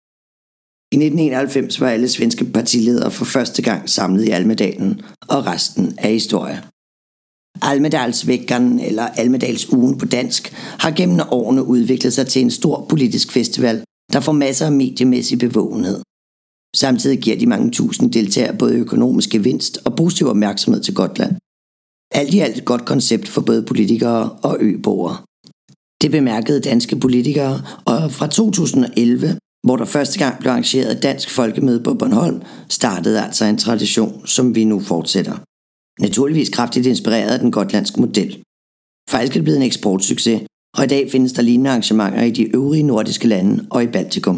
I 1991 var alle svenske partiledere for første gang samlet i Almedalen, og resten er historie. Almedalsveckan eller Almedals ugen på dansk har gennem årene udviklet sig til en stor politisk festival, der får masser af mediemæssig bevågenhed. Samtidig giver de mange tusind deltagere både økonomisk gevinst og positiv opmærksomhed til Gotland. Alt i alt et godt koncept for både politikere og øboere. Det bemærkede danske politikere, og fra 2011, hvor der første gang blev arrangeret et dansk folkemøde på Bornholm, startede altså en tradition, som vi nu fortsætter. Naturligvis kraftigt inspireret af den gotlandske model. Faktisk er det blevet en eksportsucces, og i dag findes der lignende arrangementer i de øvrige nordiske lande og i Baltikum.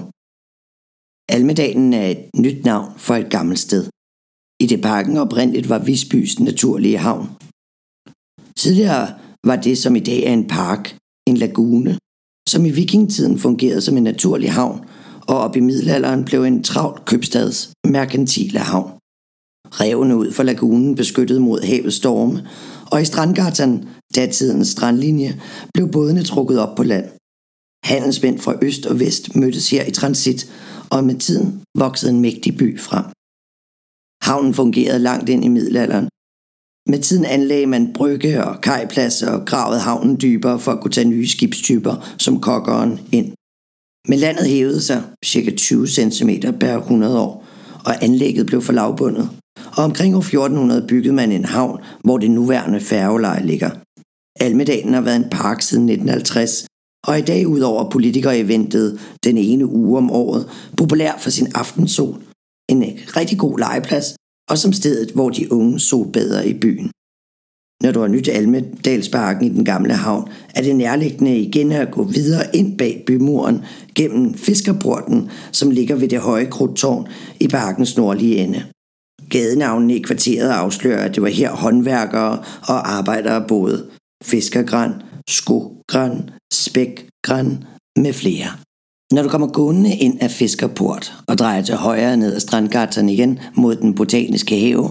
Almedalen er et nyt navn for et gammelt sted. I det parken oprindeligt var Visbys naturlige havn. Tidligere var det, som i dag er en park, en lagune, som i vikingetiden fungerede som en naturlig havn, og op i middelalderen blev en travlt købstads merkantile havn. Revene ud for lagunen beskyttet mod havets storme, og i Strandgatan, datidens strandlinje, blev bådene trukket op på land. Handelsmænd fra øst og vest mødtes her i transit, og med tiden voksede en mægtig by frem. Havnen fungerede langt ind i middelalderen, med tiden anlagde man brygge og kajpladser og gravede havnen dybere for at kunne tage nye skibstyper som kokkeren ind. Men landet hævede sig ca. 20 cm per 100 år, og anlægget blev for lavbundet. Og omkring år 1400 byggede man en havn, hvor det nuværende færgeleje ligger. Almedalen har været en park siden 1950, og i dag udover politikere-eventet den ene uge om året, populær for sin aftensol, en rigtig god legeplads og som stedet, hvor de unge solbader i byen. Når du har nyt Almedalsparken i den gamle havn, er det nærliggende igen at gå videre ind bag bymuren gennem Fiskerporten, som ligger ved det høje krudtårn i parkens nordlige ende. Gadenavnene i kvarteret afslører, at det var her håndværkere og arbejdere boede. Fiskergræn, skogræn, spækgræn med flere. Når du kommer gående ind af Fiskerport og drejer til højre ned ad Strandgatan igen mod den botaniske have,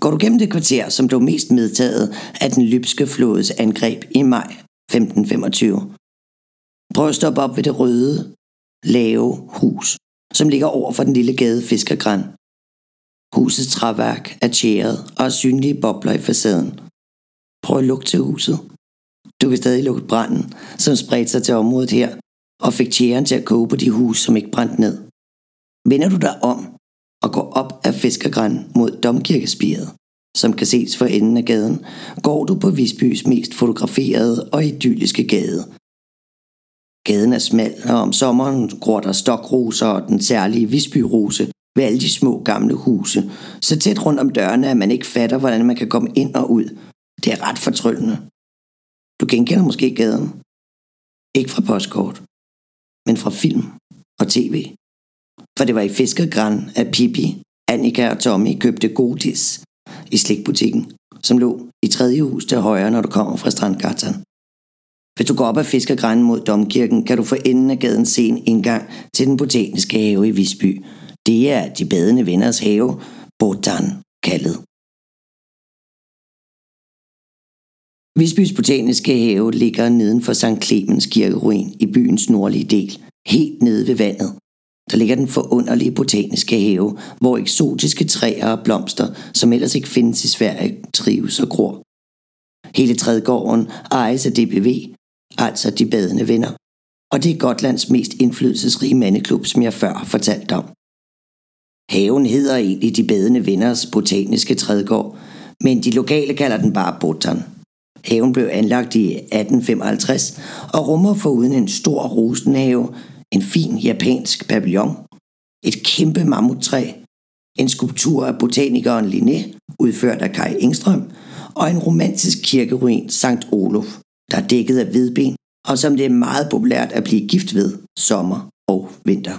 går du gennem det kvarter, som blev mest medtaget af den lybske flådes angreb i maj 1525. Prøv at stoppe op ved det røde, lave hus, som ligger over for den lille gade Fiskergræn. Husets træværk er tjæret og har synlige bobler i facaden. Prøv at lugte til huset. Du kan stadig lugte branden, som spredte sig til området her, og fik tjæren til at koge på de huse, som ikke brændte ned. Vender du dig om og går op af Fiskergræn mod Domkirkespiret, som kan ses for enden af gaden, går du på Visbys mest fotograferede og idylliske gade. Gaden er smal, og om sommeren gror der stokroser og den særlige Visbyrose ved alle de små gamle huse, så tæt rundt om dørene, at man ikke fatter, hvordan man kan komme ind og ud. Det er ret fortryllende. Du genkender måske gaden. Ikke fra postkort, men fra film og tv. For det var i Fiskergræn, at Pippi, Annika og Tommy købte godis i slikbutikken, som lå i tredje hus til højre, når du kommer fra Strandgatan. Hvis du går op ad Fiskergræn mod Domkirken, kan du få enden af gaden se en indgang til den botaniske have i Visby. Det er de badende venners have, Botan kaldet. Visbys botaniske have ligger neden for St. Clemens kirkeruin i byens nordlige del, helt nede ved vandet. Der ligger den forunderlige botaniske have, hvor eksotiske træer og blomster, som ellers ikke findes i Sverige, trives og gror. Hele trædgården ejes af DBV, altså de badende venner. Og det er Gotlands mest indflydelsesrige mandeklub, som jeg før har fortalt om. Haven hedder egentlig de badende venners botaniske trædgård, men de lokale kalder den bare Botan. Haven blev anlagt i 1855 og rummer foruden en stor rosenhave, en fin japansk pavillon, et kæmpe mammuttræ, en skulptur af botanikeren Linné, udført af Kai Engstrøm, og en romantisk kirkeruin Sankt Olof, der er dækket af hvidben, og som det er meget populært at blive gift ved sommer og vinter.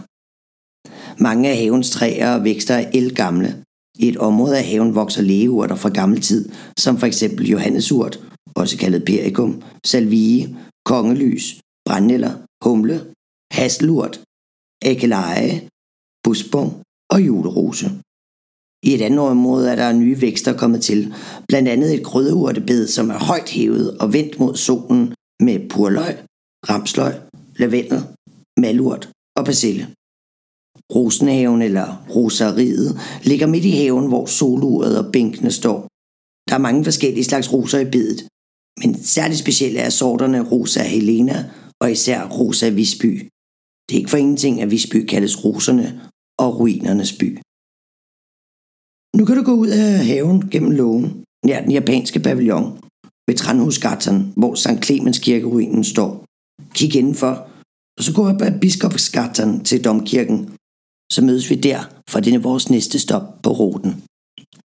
Mange af havens træer vækster er elgamle. I et område af haven vokser lægeurter fra gammel tid, som for eksempel Johannesurt, også kaldet perikum, salvie, kongelys, brændeller, humle, hasselurt, ækkeleje, busbong og julerose. I et andet område er der nye vækster kommet til, blandt andet et krydderurtebed, som er højt hævet og vendt mod solen med purløg, ramsløg, lavendel, malurt og persille. Rosenhaven eller roseriet ligger midt i haven, hvor soluret og bænkene står. Der er mange forskellige slags roser i bedet, men særligt specielle er sorterne Rosa Helena og især Rosa Visby. Det er ikke for ingenting, at Visby kaldes roserne og ruinernes by. Nu kan du gå ud af haven gennem lågen, nær den japanske pavillon, ved Tranhusgatan, hvor St. Clemens kirkeruinen står. Kig indenfor, og så gå op ad Biskopsgatan til Domkirken. Så mødes vi der, for det er vores næste stop på ruten.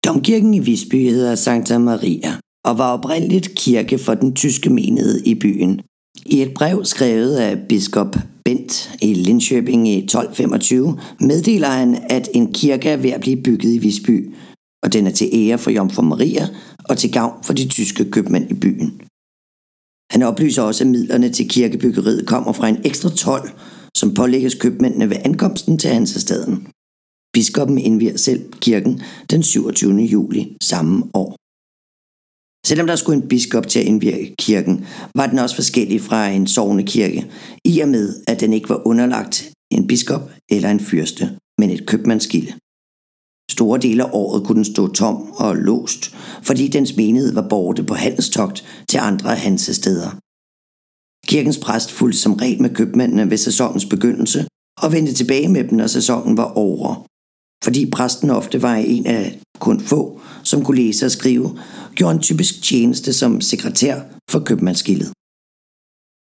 Domkirken i Visby hedder Santa Maria og var oprindeligt kirke for den tyske menighed i byen. I et brev skrevet af biskop Bent i Linköping i 1225 meddeler han, at en kirke er ved at blive bygget i Visby, og den er til ære for Jomfru Maria og til gavn for de tyske købmænd i byen. Han oplyser også, at midlerne til kirkebyggeriet kommer fra en ekstra tolv, som pålægges købmændene ved ankomsten til Hansestaden. Biskoppen indviger selv kirken den 27. juli samme år. Selvom der skulle en biskop til at indvirke kirken, var den også forskellig fra en sovende kirke, i og med at den ikke var underlagt en biskop eller en fyrste, men et købmandsgilde. Store dele af året kunne den stå tom og låst, fordi dens menighed var borte på handelstogt til andre hansesteder. Kirkens præst fulgte som regel med købmændene ved sæsonens begyndelse og vendte tilbage med dem, når sæsonen var over. Fordi præsten ofte var en af kun få, som kunne læse og skrive, gjorde en typisk tjeneste som sekretær for købmandsgildet.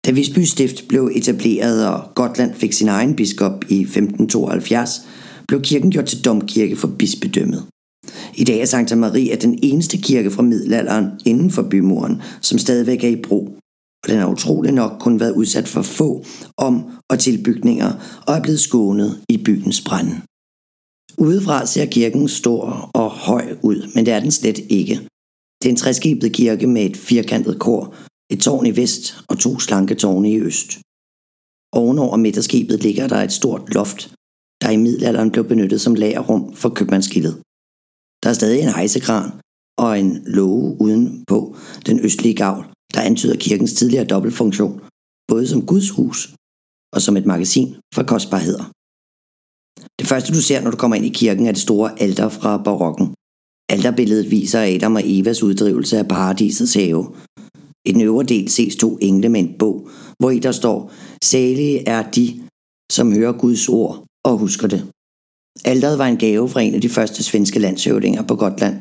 Da Visby Stift blev etableret og Gotland fik sin egen biskop i 1572, blev kirken gjort til domkirke for bispedømmet. I dag er Santa Maria den eneste kirke fra middelalderen inden for bymuren, som stadigvæk er i brug. Og den har utrolig nok kun været udsat for få om- og tilbygninger og er blevet skånet i byens brænde. Udefra ser kirken stor og høj ud, men det er den slet ikke. Det er en træskibet kirke med et firkantet kor, et tårn i vest og to slanke tårne i øst. Ovenover midterskibet ligger der et stort loft, der i middelalderen blev benyttet som lagerrum for købmandskildet. Der er stadig en hejsekran og en låge uden på den østlige gavl, der antyder kirkens tidligere dobbeltfunktion, både som gudshus og som et magasin for kostbarheder. Det første du ser, når du kommer ind i kirken, er det store alter fra barokken. Alterbilledet viser Adam og Evas uddrivelse af paradisets have. I den øvre del ses to engle med en bog, hvor i der står, Salige er de, som hører Guds ord og husker det. Alteret var en gave fra en af de første svenske landshøvdinger på Gotland.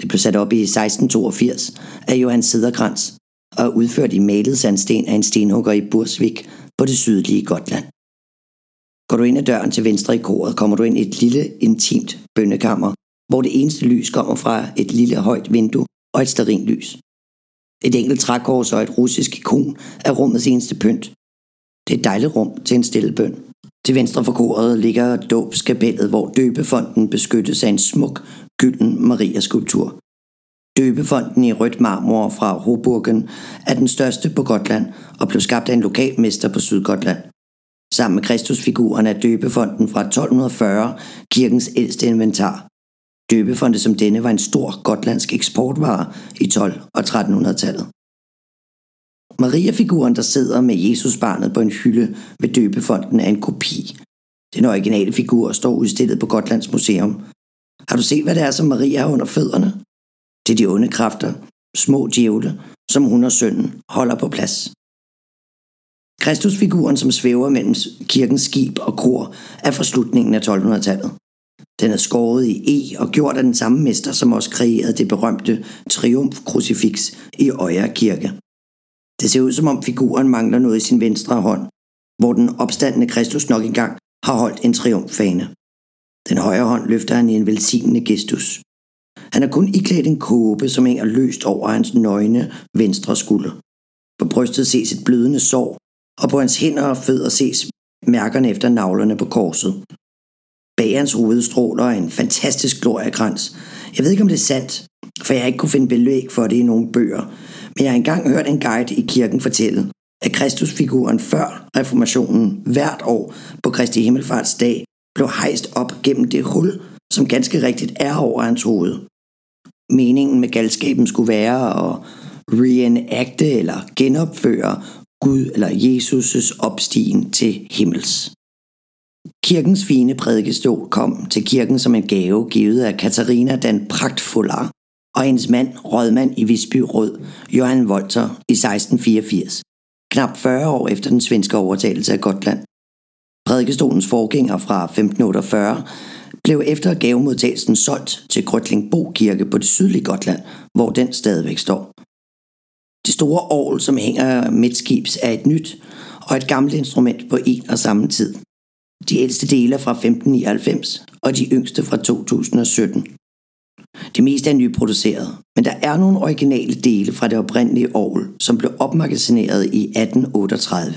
Det blev sat op i 1682 af Johan Siderkrans og er udført i malet sandsten af en stenhugger i Bursvik på det sydlige Gotland. Går du ind ad døren til venstre i koret, kommer du ind i et lille, intimt bønnekammer, hvor det eneste lys kommer fra et lille højt vindue og et lys. Et enkelt trækors og et russisk ikon er rummets eneste pynt. Det er et dejligt rum til en stille bøn. Til venstre for koret ligger dåbskapellet, hvor døbefonden beskyttes af en smuk, gylden Maria-skulptur. Døbefonden i rødt marmor fra Hoburgen er den største på Gotland og blev skabt af en lokalmester på Sydgotland. Sammen med Kristusfiguren er døbefonden fra 1240 kirkens ældste inventar. Døbefonde som denne var en stor gotlandsk eksportvare i 12- og 1300-tallet. Maria-figuren, der sidder med Jesusbarnet på en hylde ved døbefonden, er en kopi. Den originale figur står udstillet på Gotlands Museum. Har du set, hvad det er, som Maria har under fødderne? Det er de onde kræfter, små djævle, som hun og sønnen holder på plads. Kristusfiguren, som svæver mellem kirkens skib og kor, er fra slutningen af 1200-tallet. Den er skåret i E og gjort af den samme mester, som også kreerede det berømte triumfkrucifiks i Øjer Kirke. Det ser ud som om figuren mangler noget i sin venstre hånd, hvor den opstandende Kristus nok engang har holdt en triumffane. Den højre hånd løfter han i en velsignende gestus. Han er kun iklædt en kåbe, som hænger løst over hans nøgne venstre skulder. På brystet ses et blødende sår, og på hans hænder og fødder ses mærkerne efter navlerne på korset. Bag hans hoved stråler en fantastisk gloriekrans. Jeg ved ikke, om det er sandt, for jeg har ikke kunne finde belæg for det i nogle bøger, men jeg har engang hørt en guide i kirken fortælle, at Kristusfiguren før reformationen hvert år på Kristi Himmelfarts dag blev hejst op gennem det hul, som ganske rigtigt er over hans hoved. Meningen med galskaben skulle være at reenacte eller genopføre Gud eller Jesus' opstigen til himmels. Kirkens fine prædikestol kom til kirken som en gave givet af Katarina den Pragtfuller og hendes mand, rådmand i Visby Råd, Johan Volter, i 1684, knap 40 år efter den svenske overtagelse af Gotland. Prædikestolens forgænger fra 1548 blev efter gavemodtagelsen solgt til Grøtlingbo Kirke på det sydlige Gotland, hvor den stadigvæk står. Det store orgel, som hænger midtskibs, er et nyt og et gammelt instrument på en og samme tid. De ældste dele er fra 1599, og de yngste fra 2017. Det meste er nyproduceret, men der er nogle originale dele fra det oprindelige orgel, som blev opmagasineret i 1838.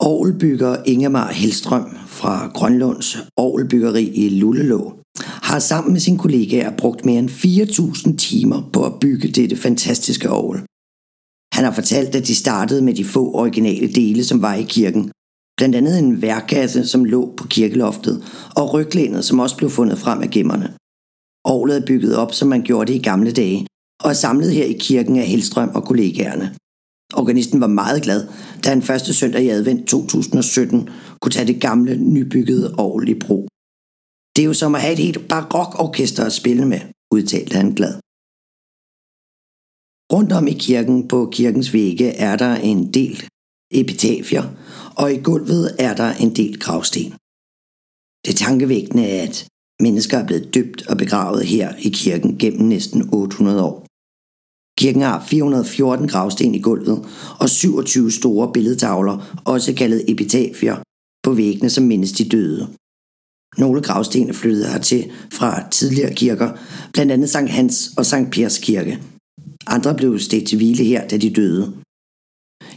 Orgelbygger Ingemar Hellstrøm fra Grønlunds Orgelbyggeri i Lullelå har sammen med sine kollegaer brugt mere end 4.000 timer på at bygge dette fantastiske orgel. Han har fortalt, at de startede med de få originale dele, som var i kirken, Blandt andet en værkasse, som lå på kirkeloftet, og ryglænet, som også blev fundet frem af gemmerne. Orlet er bygget op, som man gjorde det i gamle dage, og er samlet her i kirken af Helstrøm og kollegaerne. Organisten var meget glad, da han første søndag i advent 2017 kunne tage det gamle, nybyggede orgel i brug. Det er jo som at have et helt barokorkester at spille med, udtalte han glad. Rundt om i kirken på kirkens vægge er der en del epitafier, og i gulvet er der en del gravsten. Det tankevækkende er, at mennesker er blevet døbt og begravet her i kirken gennem næsten 800 år. Kirken har 414 gravsten i gulvet og 27 store billedtavler, også kaldet epitafier, på væggene som mindes de døde. Nogle gravsten er flyttet hertil fra tidligere kirker, blandt andet Sankt Hans og Sankt Pers kirke. Andre blev stedt til hvile her, da de døde.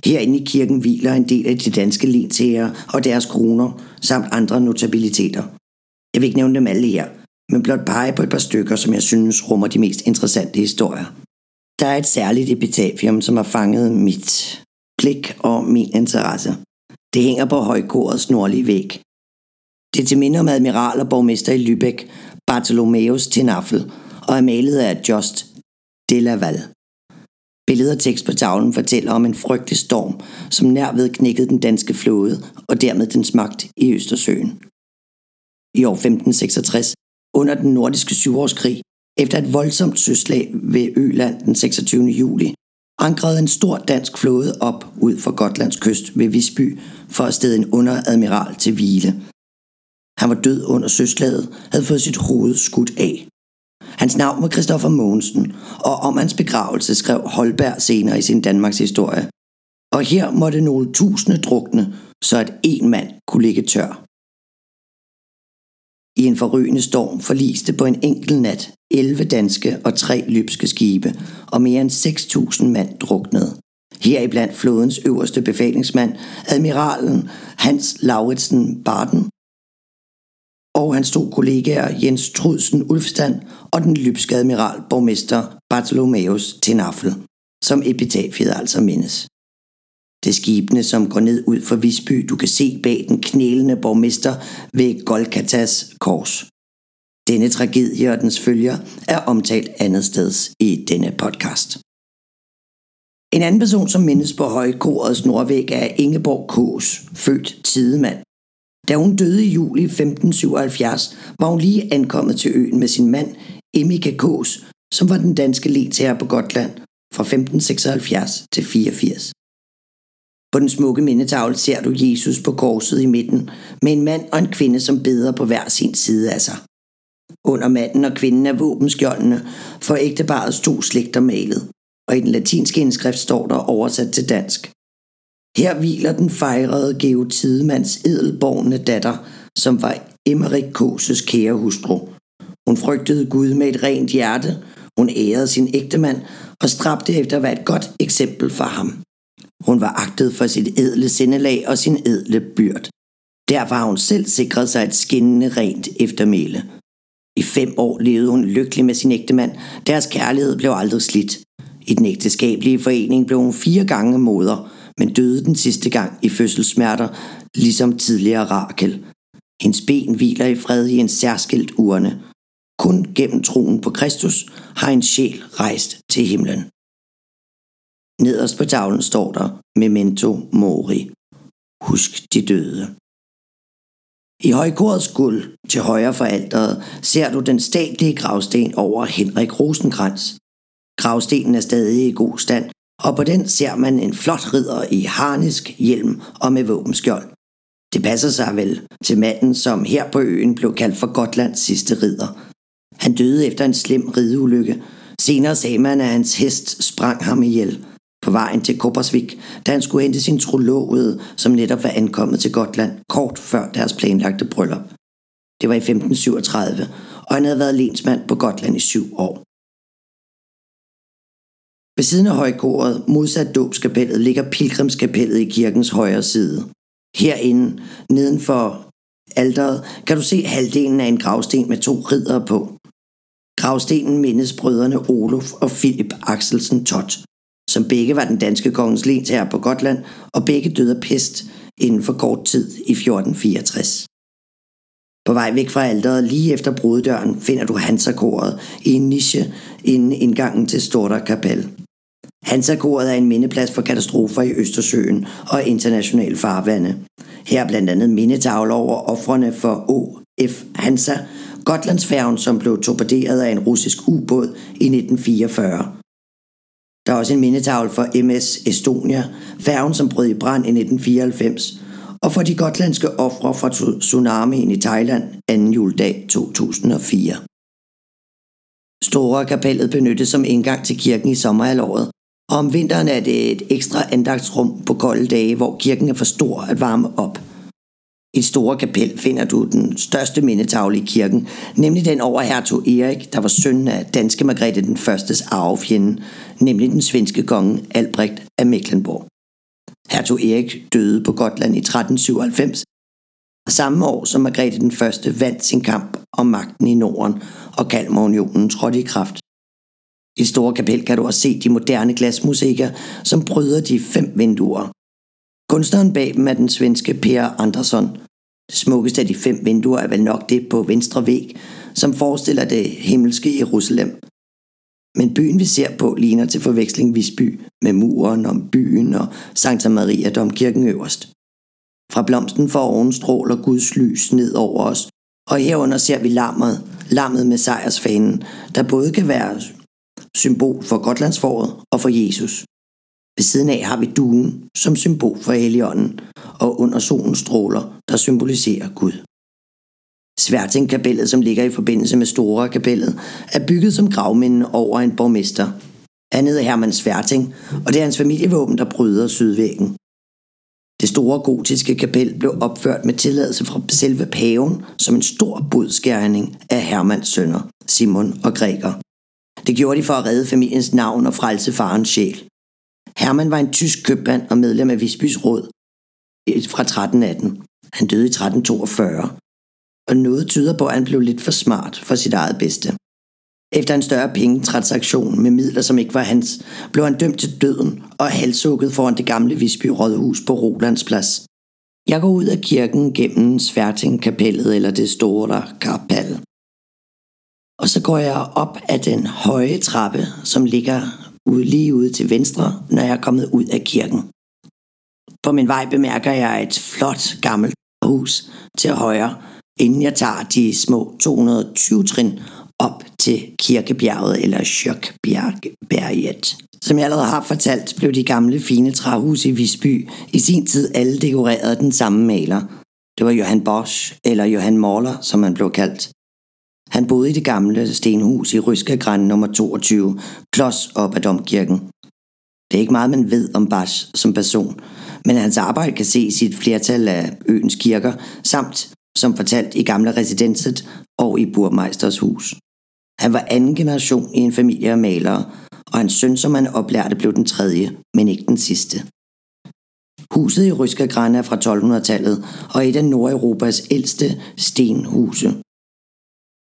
Herinde i kirken hviler en del af de danske lensherrer og deres kroner, samt andre notabiliteter. Jeg vil ikke nævne dem alle her, men blot pege på et par stykker, som jeg synes rummer de mest interessante historier. Der er et særligt epitafium, som har fanget mit blik og min interesse. Det hænger på højkorets nordlige væg. Det er til minde om admiral og borgmester i Lübeck, Bartholomeus Tinafel, og er malet af Just de Laval. Og tekst på tavlen fortæller om en frygtelig storm, som nærved knækkede den danske flåde og dermed dens magt i Østersøen. I år 1566, under den nordiske syvårskrig, efter et voldsomt søslag ved Øland den 26. juli, ankrede en stor dansk flåde op ud for Gotlands kyst ved Visby for at stede en underadmiral til hvile. Han var død under søslaget, havde fået sit hoved skudt af. Hans navn var Christoffer Mogensen, og om hans begravelse skrev Holberg senere i sin Danmarks historie. Og her måtte nogle tusinde drukne, så at en mand kunne ligge tør. I en forrygende storm forliste på en enkelt nat 11 danske og 3 lybske skibe, og mere end 6.000 mand druknede. Heriblandt flådens øverste befalingsmand, admiralen Hans Lauritsen Barden, og hans to kollegaer Jens Trudsen Ulfstand og den lybske admiral borgmester Bartholomeus Tenafel, som epitafiet altså mindes. Det er skibene, som går ned ud for Visby, du kan se bag den knælende borgmester ved Golgatas kors. Denne tragedie og dens følger er omtalt andet sted i denne podcast. En anden person, som mindes på højkorets nordvæg, er Ingeborg Kås, født Tidemand. Da hun døde i juli 1577, var hun lige ankommet til øen med sin mand, Emika Kås, som var den danske letager på Gotland fra 1576 til 84. På den smukke mindetavle ser du Jesus på korset i midten, med en mand og en kvinde, som beder på hver sin side af sig. Under manden og kvinden er våbenskjoldene for ægteparets to slægter malet, og i den latinske indskrift står der oversat til dansk. Her hviler den fejrede Geo Tidemands edelborgne datter, som var Emmerik Kåses kære hustru. Hun frygtede Gud med et rent hjerte, hun ærede sin ægtemand og stræbte efter at være et godt eksempel for ham. Hun var agtet for sit edle sindelag og sin edle byrd. Derfor har hun selv sikret sig et skinnende rent eftermæle. I fem år levede hun lykkelig med sin ægtemand. Deres kærlighed blev aldrig slidt. I den ægteskabelige forening blev hun fire gange moder, men døde den sidste gang i fødselssmerter, ligesom tidligere Rakel. Hendes ben hviler i fred i en særskilt urne. Kun gennem troen på Kristus har en sjæl rejst til himlen. Nederst på tavlen står der Memento Mori. Husk de døde. I højkorets guld til højre for alteret ser du den statlige gravsten over Henrik Rosenkrantz. Gravstenen er stadig i god stand, og på den ser man en flot ridder i harnisk hjelm og med våbenskjold. Det passer sig vel til manden, som her på øen blev kaldt for Gotlands sidste ridder. Han døde efter en slem rideulykke. Senere sagde man, at hans hest sprang ham ihjel på vejen til Kopersvik, da han skulle hente sin trolovede, som netop var ankommet til Gotland kort før deres planlagte bryllup. Det var i 1537, og han havde været lensmand på Gotland i syv år. Ved siden af højkoret, modsat dåbskapellet, ligger pilgrimskapellet i kirkens højre side. Herinde, nedenfor alteret, alderet, kan du se halvdelen af en gravsten med to riddere på. Gravstenen mindes brødrene Olof og Philip Axelsen Tot, som begge var den danske kongens lensherre på Gotland, og begge døde af pest inden for kort tid i 1464. På vej væk fra alderet lige efter bruddøren finder du Hansakoret i en niche inden indgangen til Storter Kapel. Hansakoret er en mindeplads for katastrofer i Østersøen og internationale farvande. Her er blandt andet mindetavler over offrene for O.F. Hansa, Gotlandsfærgen, som blev torpederet af en russisk ubåd i 1944. Der er også en mindetavle for MS Estonia, færgen som brød i brand i 1994, og for de gotlandske ofre fra tsunamien i Thailand 2. juledag 2004. Store kapellet benyttes som indgang til kirken i sommerhalvåret, og om vinteren er det et ekstra andagtsrum på kolde dage, hvor kirken er for stor at varme op. I store kapel finder du den største mindetavle i kirken, nemlig den over hertug Erik, der var søn af danske Margrethe den førstes arvefjende, nemlig den svenske konge Albrecht af Mecklenburg. Hertug Erik døde på Gotland i 1397, og samme år som Margrethe den første vandt sin kamp om magten i Norden, og Kalmarunionen trådte i kraft. I store kapel kan du også se de moderne glasmusikker, som bryder de fem vinduer. Kunstneren bag dem er den svenske Per Andersson. Det smukkeste af de fem vinduer er vel nok det på venstre væg, som forestiller det himmelske Jerusalem. Men byen vi ser på ligner til forveksling Visby med muren om byen og Santa Maria domkirken øverst. Fra blomsten for oven stråler Guds lys ned over os, og herunder ser vi lammet, lammet med sejrsfanen, der både kan være symbol for Gotlandsforåret og for Jesus. Ved siden af har vi duen som symbol for Helligånden, og under solen stråler, der symboliserer Gud. Sværtingkapellet, som ligger i forbindelse med Store kapellet, er bygget som gravminde over en borgmester. Han hedder Hermann Sværting, og det er hans familievåben, der bryder sydvæggen. Det store gotiske kapel blev opført med tilladelse fra selve paven som en stor budskærning af Hermans sønner, Simon og Gregor. Det gjorde de for at redde familiens navn og frelse farens sjæl. Hermann var en tysk købmand og medlem af Visbys råd fra 1318. Han døde i 1342, og noget tyder på, at han blev lidt for smart for sit eget bedste. Efter en større pengetransaktion med midler, som ikke var hans, blev han dømt til døden og halshugget foran det gamle Visby Rådhus på Rolandsplads. Jeg går ud af kirken gennem Sværtingkapellet eller det store kapel. Og så går jeg op ad den høje trappe, som ligger ude lige ude til venstre, når jeg er kommet ud af kirken. På min vej bemærker jeg et flot gammelt hus til højre, inden jeg tager de små 220 trin op til Kirkebjerget eller Sjøkbjerget. Som jeg allerede har fortalt, blev de gamle fine træhuse i Visby i sin tid alle dekoreret af den samme maler. Det var Johan Bosch, eller Johan Morler, som han blev kaldt. Han boede i det gamle stenhus i Ryskegræn nummer 22, klods op ad domkirken. Det er ikke meget, man ved om Bosch som person, men hans arbejde kan ses i et flertal af øens kirker, samt, som fortalt, i gamle residenset og i burmeisters hus. Han var anden generation i en familie af malere, og hans søn, som han oplærte, blev den tredje, men ikke den sidste. Huset i Ryskagræn er fra 1200-tallet og et af Nordeuropas ældste stenhuse.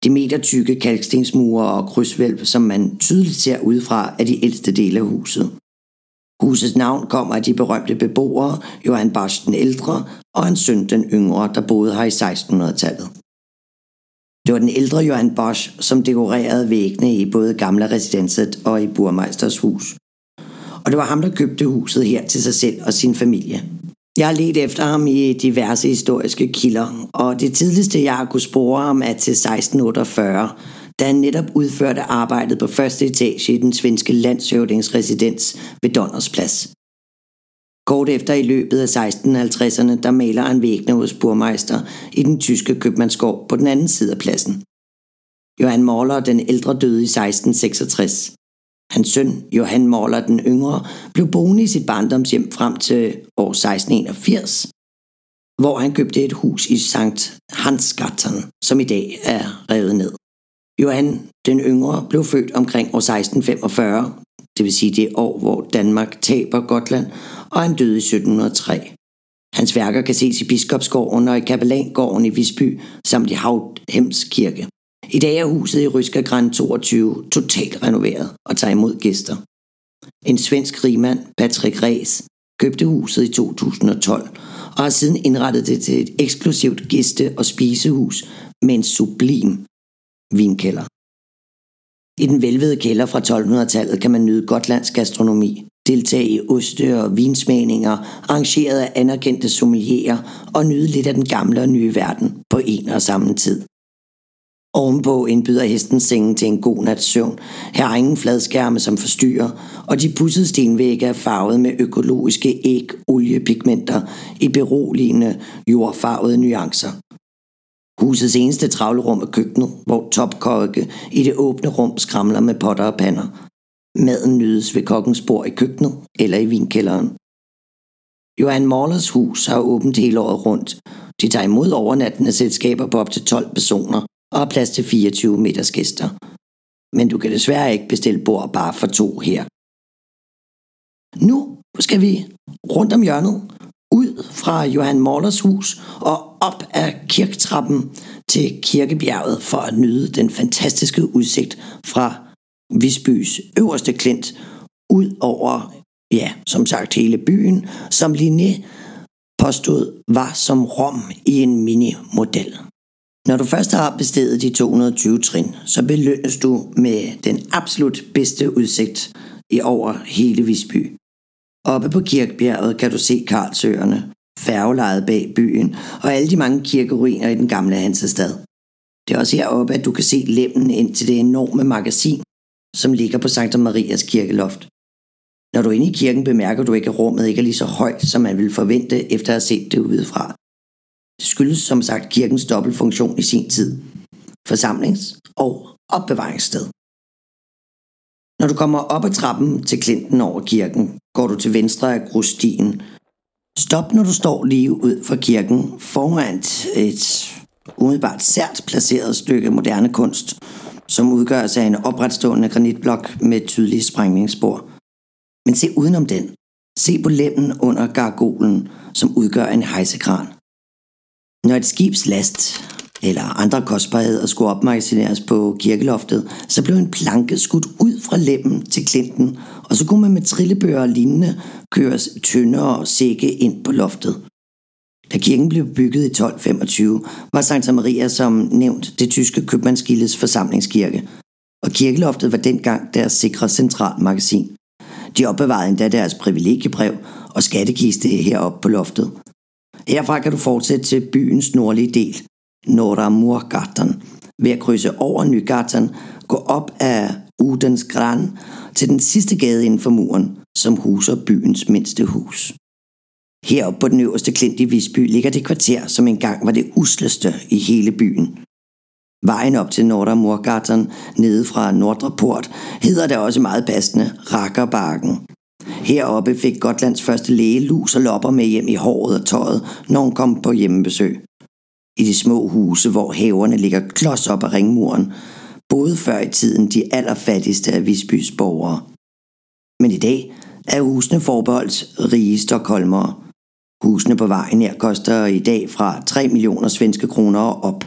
De metertykke kalkstensmure og krydsvælv, som man tydeligt ser udefra, er de ældste dele af huset. Husets navn kommer af de berømte beboere, Johan Bosch den ældre og hans søn den yngre, der boede her i 1600-tallet. Det var den ældre Johan Bosch, som dekorerede væggene i både gamle residenset og i burmeisters hus. Og det var ham, der købte huset her til sig selv og sin familie. Jeg har let efter ham i diverse historiske kilder, og det tidligste, jeg har kunne spore ham, er til 1648, da han netop udførte arbejdet på første etage i den svenske landshøvdingsresidens ved Donnersplads. Kort efter i løbet af 1650'erne, der maler han væggene hos burmeister i den tyske købmandsgård på den anden side af pladsen. Johan Måler den ældre døde i 1666. Hans søn, Johan Måler den yngre, blev boende i sit barndomshjem frem til år 1681, hvor han købte et hus i Sankt Hansgatten, som i dag er revet ned. Johan den yngre blev født omkring år 1645, det vil sige det år, hvor Danmark taber Gotland, og han døde i 1703. Hans værker kan ses i Biskopsgården og i Kapelangården i Visby, samt i Havhems Kirke. I dag er huset i Ryskagræn 22 totalt renoveret og tager imod gæster. En svensk rigmand, Patrick Ræs, købte huset i 2012 og har siden indrettet det til et eksklusivt gæste- og spisehus med en sublim vinkælder. I den velvede kælder fra 1200-tallet kan man nyde gotlandsk gastronomi, deltage i oste- og vinsmagninger, arrangeret af anerkendte sommelierer og nyde lidt af den gamle og nye verden på en og samme tid. Ovenpå indbyder hesten sengen til en god nats søvn. Her er ingen fladskærme, som forstyrrer, og de pudsede stenvægge er farvet med økologiske æg-oliepigmenter i beroligende jordfarvede nuancer. Husets eneste travle rum er køkkenet, hvor topkokke i det åbne rum skramler med potter og pander. Maden nydes ved kokkens bord i køkkenet eller i vinkælderen. Johan Morlers hus har åbent hele året rundt. De tager imod overnattende selskaber på op til 12 personer og har plads til 24 meters gæster. Men du kan desværre ikke bestille bord bare for to her. Nu skal vi rundt om hjørnet, ud fra Johan Morlers hus og op ad kirketrappen til Kirkebjerget for at nyde den fantastiske udsigt fra Visbys øverste klint ud over, ja, som sagt hele byen, som Linné påstod var som Rom i en minimodel. Når du først har bestedet de 220 trin, så belønnes du med den absolut bedste udsigt i over hele Visby. Oppe på Kirkbjerget kan du se Karlsøerne, færgelejet bag byen og alle de mange kirkeruiner i den gamle Hansestad. Det er også heroppe, at du kan se lemmen ind til det enorme magasin, som ligger på Sankt Marias kirkeloft. Når du er inde i kirken, bemærker du ikke, at rummet ikke er lige så højt, som man ville forvente efter at have set det udefra. Det skyldes som sagt kirkens dobbeltfunktion i sin tid. Forsamlings- og opbevaringssted. Når du kommer op ad trappen til klinten over kirken, går du til venstre af grusstien. Stop, når du står lige ud for kirken foran et umiddelbart sært placeret stykke moderne kunst, som udgøres af en opretstående granitblok med tydelige sprængningsspor. Men se udenom den. Se på lemmen under gargolen, som udgør en hejsekran. Når et skibs last eller andre kostbarheder skulle opmagasineres på kirkeloftet, så blev en planke skudt ud fra lemmen til klinten, og så kunne man med trillebøger og lignende køres tyndere sække ind på loftet. Da kirken blev bygget i 1225, var Santa Maria som nævnt det tyske købmandsgildes forsamlingskirke, og kirkeloftet var dengang deres sikre centralmagasin. De opbevarede endda deres privilegiebrev og skattekiste heroppe på loftet. Herfra kan du fortsætte til byens nordlige del, Norra ved at krydse over Nygatan, gå op af Udens Gran til den sidste gade inden for muren, som huser byens mindste hus. Heroppe på den øverste klint i Visby ligger det kvarter, som engang var det usleste i hele byen. Vejen op til Nordamurgatan nede fra Nordreport, hedder der også meget passende Rakkerbakken. Heroppe fik Gotlands første læge lus og lopper med hjem i håret og tøjet, når hun kom på hjemmebesøg. I de små huse, hvor haverne ligger klods op ad ringmuren, boede før i tiden de allerfattigste af Visbys borgere. Men i dag er husene forbeholdt rige stokholmere. Husene på vejen her koster i dag fra 3 millioner svenske kroner op.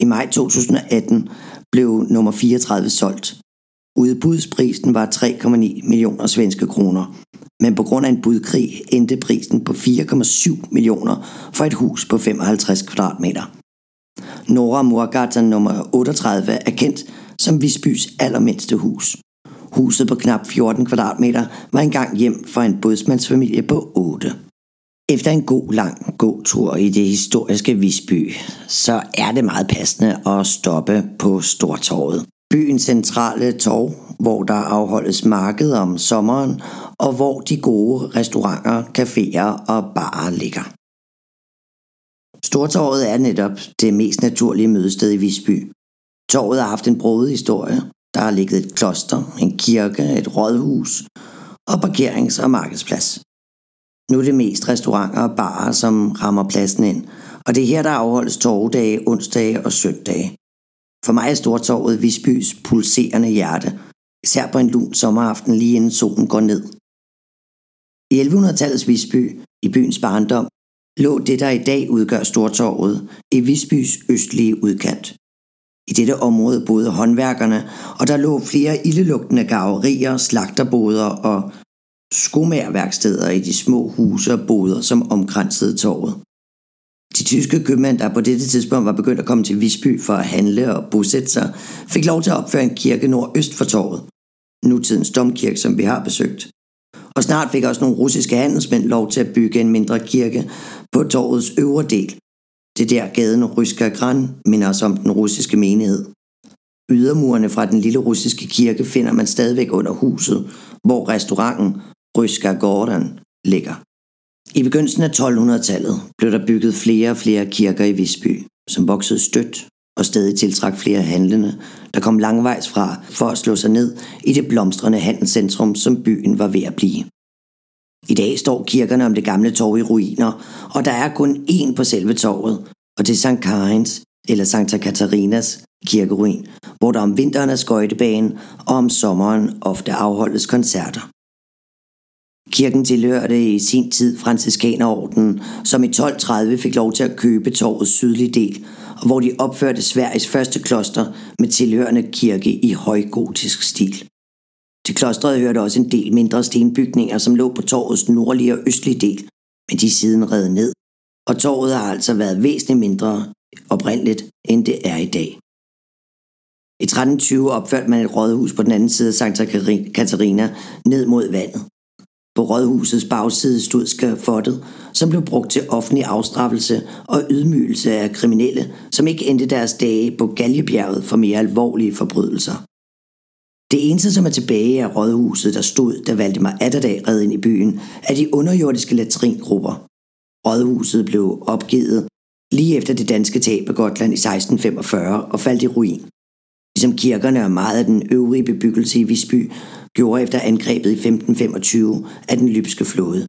I maj 2018 blev nummer 34 solgt. Udbudsprisen var 3,9 millioner svenske kroner, men på grund af en budkrig endte prisen på 4,7 millioner for et hus på 55 kvadratmeter. Nora Murgata nummer 38 er kendt som Visbys allermindste hus. Huset på knap 14 kvadratmeter var engang hjem for en bådsmandsfamilie på 8. Efter en god lang gåtur i det historiske Visby, så er det meget passende at stoppe på Stortorvet. Byens centrale torv, hvor der afholdes marked om sommeren, og hvor de gode restauranter, caféer og barer ligger. Stortorvet er netop det mest naturlige mødested i Visby. Torvet har haft en broet historie. Der har ligget et kloster, en kirke, et rådhus og parkerings- og markedsplads. Nu er det mest restauranter og barer, som rammer pladsen ind, og det er her, der afholdes torvedage, onsdage og søndage. For mig er Stortorvet Visbys pulserende hjerte, især på en lun sommeraften lige inden solen går ned. I 1100-tallets Visby, i byens barndom, lå det, der i dag udgør Stortorvet, i Visbys østlige udkant. I dette område boede håndværkerne, og der lå flere ildelugtende gaverier, slagterboder og skomærværksteder i de små huse og boder, som omkransede torvet. De tyske købmænd, der på dette tidspunkt var begyndt at komme til Visby for at handle og bosætte sig, fik lov til at opføre en kirke nordøst for torvet. Nutidens domkirke, som vi har besøgt. Og snart fik også nogle russiske handelsmænd lov til at bygge en mindre kirke på torvets øvre del. Det der gaden Ryska Gran minder os om den russiske menighed. Ydermurene fra den lille russiske kirke finder man stadigvæk under huset, hvor restauranten Ryska Gordon ligger. I begyndelsen af 1200-tallet blev der bygget flere og flere kirker i Visby, som voksede stødt og stadig tiltrak flere handlende, der kom langvejs fra for at slå sig ned i det blomstrende handelscentrum, som byen var ved at blive. I dag står kirkerne om det gamle torv i ruiner, og der er kun én på selve torvet, og det er St. Karins eller Santa Katarinas kirkeruin, hvor der om vinteren er skøjtebane og om sommeren ofte afholdes koncerter. Kirken tilhørte i sin tid Franciskanerorden, som i 1230 fik lov til at købe torvets sydlige del, og hvor de opførte Sveriges første kloster med tilhørende kirke i højgotisk stil. Til klostret hørte også en del mindre stenbygninger, som lå på torvets nordlige og østlige del, men de er siden reddet ned, og torvet har altså været væsentligt mindre oprindeligt, end det er i dag. I 1320 opførte man et rådhus på den anden side af Santa Katarina ned mod vandet. På rådhusets bagside stod skafottet, som blev brugt til offentlig afstraffelse og ydmygelse af kriminelle, som ikke endte deres dage på Galjebjerget for mere alvorlige forbrydelser. Det eneste, som er tilbage af rådhuset, der stod, da Valdemar Atterdag red ind i byen, er de underjordiske latringrupper. Rådhuset blev opgivet lige efter det danske tab af Gotland i 1645 og faldt i ruin. Ligesom kirkerne og meget af den øvrige bebyggelse i Visby gjorde efter angrebet i 1525 af den lybske flåde.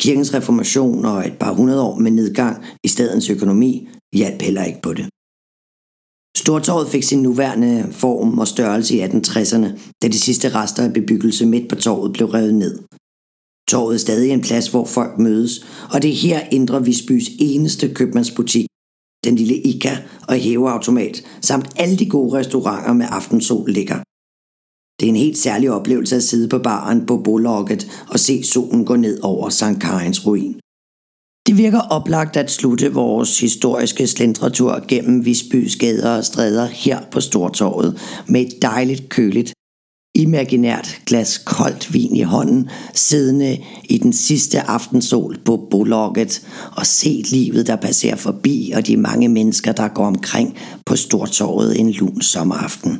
Kirkens reformation og et par hundrede år med nedgang i stadens økonomi hjalp heller ikke på det. Stortorvet fik sin nuværende form og størrelse i 1860'erne, da de sidste rester af bebyggelse midt på torvet blev revet ned. Torvet er stadig en plads, hvor folk mødes, og det er her Indre Visbys eneste købmandsbutik, den lille Ica og hæveautomat, samt alle de gode restauranter med aftensol ligger. Det er en helt særlig oplevelse at sidde på baren på Bologget og se solen gå ned over St. Karins ruin. Det virker oplagt at slutte vores historiske slendretur gennem Visbys gader og stræder her på Stortorvet med et dejligt køligt imaginært glas koldt vin i hånden, siddende i den sidste aftensol på Bologget og se livet, der passerer forbi, og de mange mennesker, der går omkring på Stortorvet en lun sommeraften.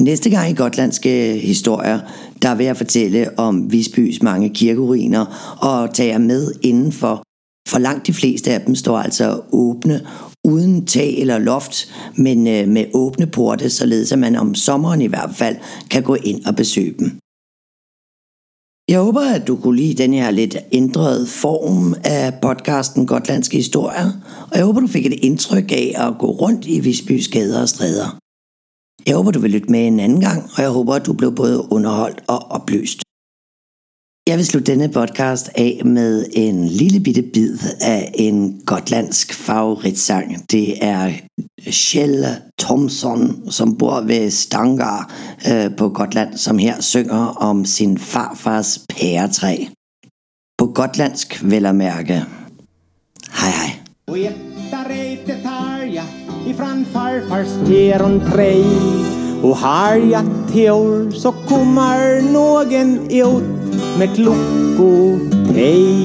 Næste gang i gotlandske historier, der vil jeg fortælle om Visbys mange kirkeruiner og tage jer med indenfor. For langt de fleste af dem står altså åbne, uden tag eller loft, men øh, med åbne porte, således at man om sommeren i hvert fald kan gå ind og besøge dem. Jeg håber, at du kunne lide den her lidt ændrede form af podcasten Gotlandske Historier, og jeg håber, du fik et indtryk af at gå rundt i Visbys gader og stræder. Jeg håber, du vil lytte med en anden gang, og jeg håber, at du blev både underholdt og oplyst. Jeg vil slutte denne podcast af med en lille bitte bid af en gotlandsk favoritsang. Det er Kjell Thomson, som bor ved Stangar øh, på Gotland, som her synger om sin farfars pæretræ. På gotlandsk vel at mærke. Hej hej ifrån farfars päronträd och har jag teor så kommer någon ut med klockopej